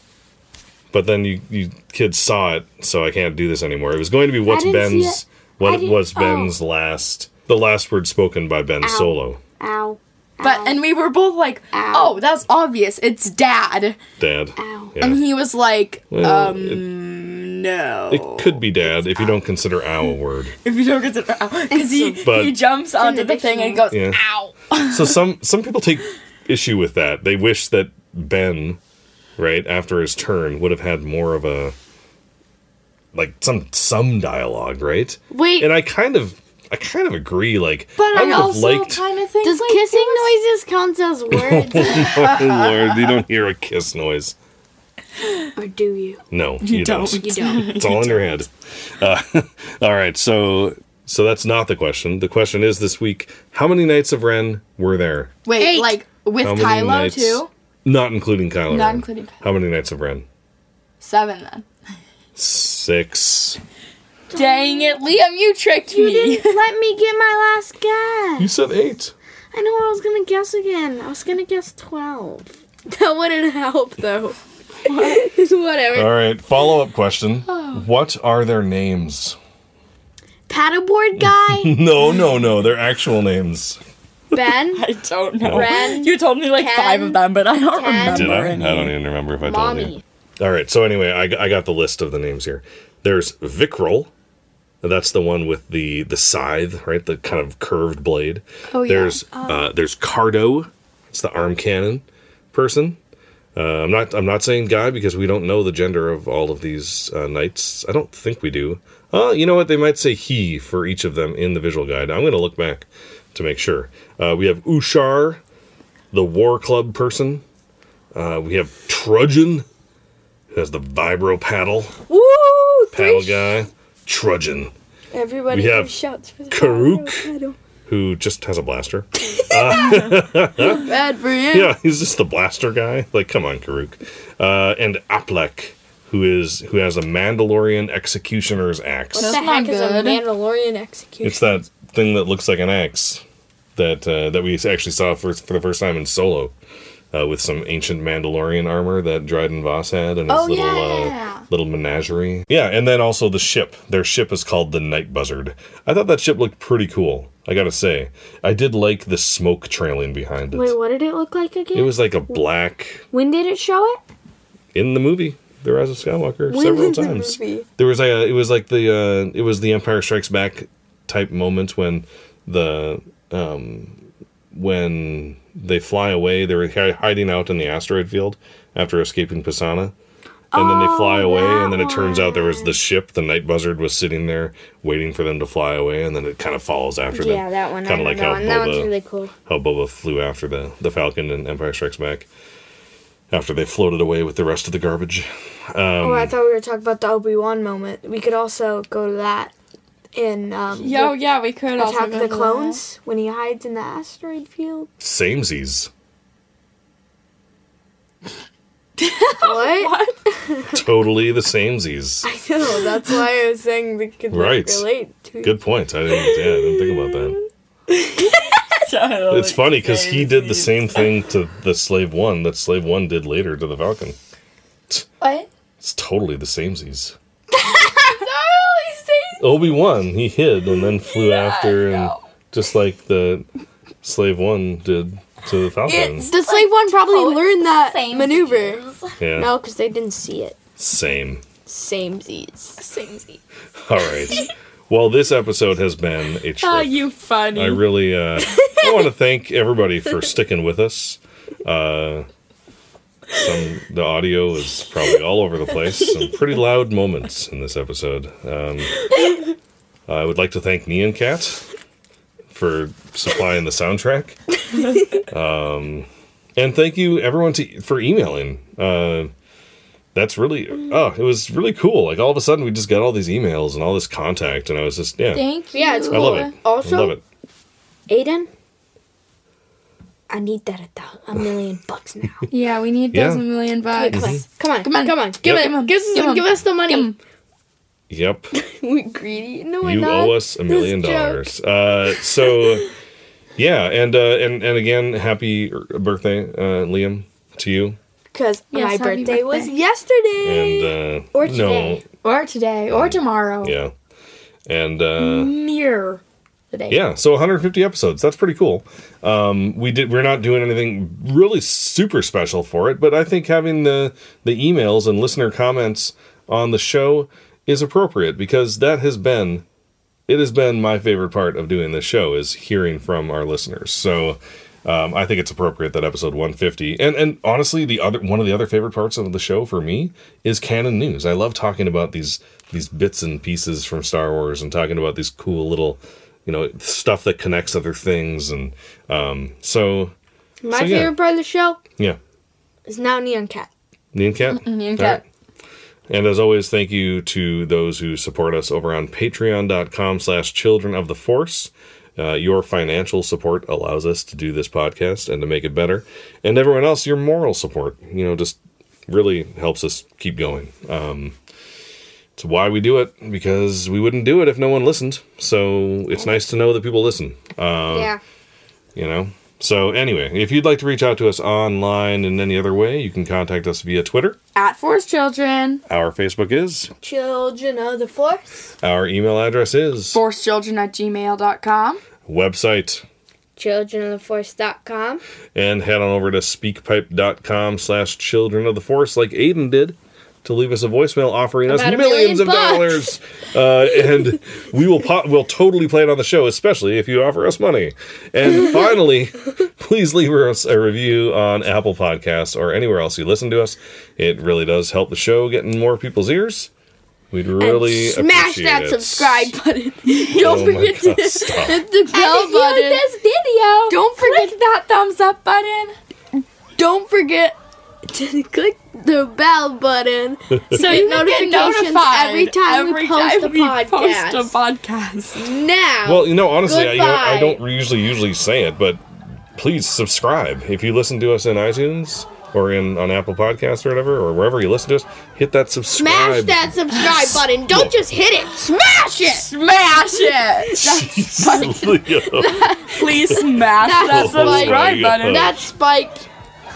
but then you you kids saw it, so I can't do this anymore. It was going to be what's Ben's what I didn't- was oh. Ben's last the last word spoken by Ben Solo, Ow. But and we were both like, Ow. "Oh, that's obvious. It's Dad." Dad. Ow. Yeah. And he was like, Well, um, it, "No." it could be Dad if you don't consider "ow" a word. if you don't consider "ow," because he But- he jumps onto the thing and he goes, Yeah. "Ow." So some some people take issue with that. They wish that Ben, right after his turn, would have had more of a like some some dialogue, right? Wait, And I kind of I kind of agree. Like, But I, would have also liked. kind of think does like, kissing was- noises count as words, oh Lord, you don't hear a kiss noise. or do you? No, you, don't. don't. You don't. It's all in your head. Uh, all right, so so that's not the question. The question is this week: How many Knights of Ren were there? Wait, Eight. like with How many Kylo knights- too? Not including Kylo. Not Ren. including Kylo. How many Knights of Ren? Seven then. Six. Dang it, Liam, you tricked You me. didn't let me get my last guess. You said eight. I know what I was gonna guess again. I was gonna guess twelve. That wouldn't help though. Whatever. All right. Follow up question. Oh. What are their names? Paddleboard guy, No, no, no. Their actual names. Ben, I don't know. Ren, you told me like Ken, five of them, but I don't Ken. Did remember I? any. I don't even remember if I told you. All right. So anyway, I, I got the list of the names here. There's Vicrul. That's the one with the the scythe, right? The kind of curved blade. Oh, yeah. There's uh, there's Cardo. It's the arm cannon person. Uh, I'm not I'm not saying guy because we don't know the gender of all of these uh, knights. I don't think we do. Uh, you know what? They might say he for each of them in the visual guide. I'm going to look back to make sure. Uh, we have Ushar, the war club person. Uh, we have Trudgen, who has the vibro paddle Woo! paddle Three guy. Trudgen, Everybody We have shouts for the Kuruk. paddle. who just has a blaster. Bad for you. Yeah, he's just the blaster guy. Like, come on, Kuruk. Uh, and Ap'lek, who is who has a Mandalorian executioner's axe. What the That's not heck is a good. Mandalorian execution? It's that thing that looks like an axe that uh, that we actually saw for for the first time in Solo. Uh, with some ancient Mandalorian armor that Dryden Voss had and his Oh, little yeah. uh, little menagerie. Yeah, and then also the ship. Their ship is called the Night Buzzard. I thought that ship looked pretty cool. I gotta say, I did like the smoke trailing behind it. Wait, what did it look like again? It was like a black when did it show it? in the movie The Rise of Skywalker When several the times. movie? There was a it was like the uh, it was the Empire Strikes Back type moments when the um, when they fly away. They were hiding out in the asteroid field after escaping Pasaana. And then they fly Oh, away, and then it turns out there was the ship. The Night Buzzard was sitting there waiting for them to fly away, and then it kind of follows after them. Yeah, that one. Kind of like how one. Boba really cool. how Boba flew after the, the Falcon in Empire Strikes Back after they floated away with the rest of the garbage. oh, I thought we were talking about the Obi Wan moment. We could also go to that in um, Yo, the yeah, we could also Attack go the to Clones when he hides in the asteroid field. Samesies. What? totally the samesies. I know. That's why I was saying they could like, Right. relate to. Good point. I didn't, yeah, I didn't think about that. that. It's funny because he did the same thing to the Slave One that Slave One did later to the Falcon. What? It's totally the samesies. Really say- Obi Wan, he hid and then flew after, and just like the Slave One did to the Falcon. the slave one probably learned that same maneuver. yeah, No, because they didn't see it. same. Same Z's. Same Z. All right. Well, this episode has been a trip. Oh, you funny. I really, uh, I want to thank everybody for sticking with us. Uh, some the audio is probably all over the place. Some pretty loud moments in this episode. Um, I would like to thank Nyan Cat for supplying the soundtrack. Um, and thank you everyone to, for emailing. Uh, that's really oh, it was really cool. Like all of a sudden, we just got all these emails and all this contact, and I was just yeah, Thank you. Yeah, it's I love it. Also, I love it. Aiden, I need that at the, a million bucks now. Yeah, we need Yeah. those a million bucks. Come on, come on, Come on. come on, give Yep. it, Give 'em. give us, Give 'em. give us the money. Give 'em. Yep. we greedy? No, we're you not. owe us a million joke. dollars. Uh, so, yeah, and uh, and and again, happy birthday, uh, Liam, to you. Because Yes, my happy birthday, was birthday. yesterday. And uh, Or no, today. Or today, or tomorrow. yeah, and uh, Near the day. yeah. So 150 episodes. That's pretty cool. Um, we did. We're not doing anything really super special for it, but I think having the the emails and listener comments on the show is appropriate because that has been it has been my favorite part of doing this show is hearing from our listeners. So um, I think it's appropriate that episode 150, and and honestly, the other one of the other favorite parts of the show for me is canon news. I love talking about these these bits and pieces from Star Wars and talking about these cool little you know stuff that connects other things, and um, so My So, yeah. favorite part of the show yeah, is now Nyan Cat. Nyan Cat. Nyan All Cat. And as always, thank you to those who support us over on patreon.com slash children of the force. Uh, your financial support allows us to do this podcast and to make it better. And everyone else, your moral support, you know, just really helps us keep going. Um, It's why we do it because we wouldn't do it if no one listened. So it's nice to know that people listen. Uh, yeah. you know. So anyway, if you'd like to reach out to us online in any other way, you can contact us via Twitter. At Force Children. Our Facebook is. Children of the Force. Our email address is. ForceChildren at gmail.com. Website. children of the Childrenoftheforce.com. And head on over to speakpipe.com slash children of the force like Aiden did to leave us a voicemail offering us About a millions million of dollars. Uh, and we will po- we'll totally play it on the show, especially if you offer us money. And finally, please leave us a review on Apple Podcasts or anywhere else you listen to us. It really does help the show get in more people's ears. We'd really Smash appreciate that it. subscribe button. Don't forget to stop. Hit the bell if you button. this video, Don't forget that thumbs up button. don't forget to click the bell button So you can get notifications notified every time we post time a we post podcast. a podcast. now. Well, you know, honestly, I, you know, I don't usually usually say it, but please subscribe if you listen to us in iTunes or in on Apple Podcasts or whatever, or wherever you listen to us. Hit that subscribe. Smash that subscribe button. Don't just hit it. Smash it. Smash it! Jeez, Please smash that That's Oh subscribe button. That spiked.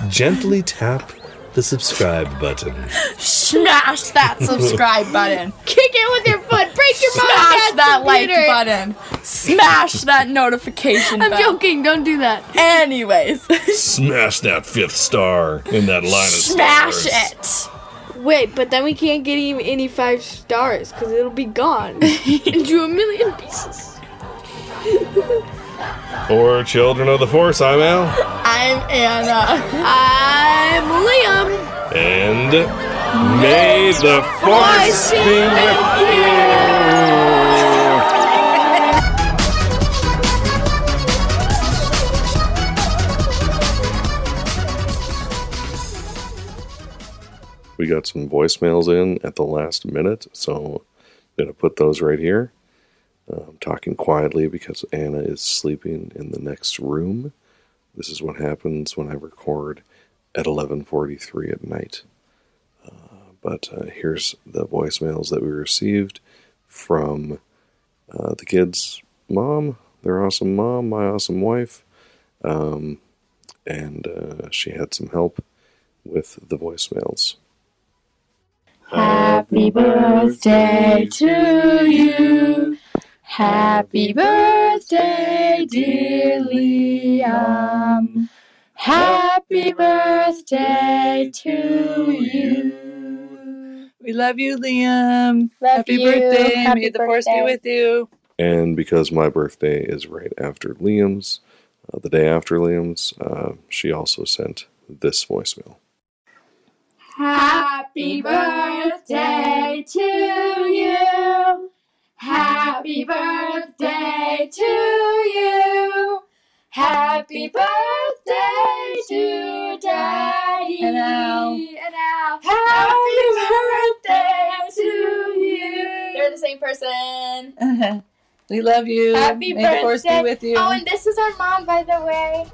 Gently tap the subscribe button. Smash that subscribe button. Kick it with your foot. Break your Smash podcast that like button. Smash that notification I'm bell. joking. Don't do that. Anyways, Smash that fifth star in that line of stars. smash it. Wait, but then we can't get even any five stars because it'll be gone into a million pieces. For Children of the Force, I'm Al. I'm Anna. I'm Liam. And may the Force be with you. We got some voicemails in at the last minute, so I'm going to put those right here. I'm talking quietly because Anna is sleeping in the next room. This is what happens when I record at 11:43 at night. Uh, but uh, here's the voicemails that we received from uh, the kids' mom, their awesome mom, my awesome wife, um, and uh, she had some help with the voicemails. Happy birthday to you. Happy birthday, dear Liam. Happy birthday to you. We love you, Liam. Love Happy you. birthday. Happy May the force be with you. And because my birthday is right after Liam's, uh, the day after Liam's, uh, she also sent this voicemail. Happy birthday to you. Happy birthday to you. Happy birthday to Daddy. And Al. And Al. Happy birthday to you. They're the same person. we love you. Happy May the force be birthday. with you. Oh, and this is our mom, by the way.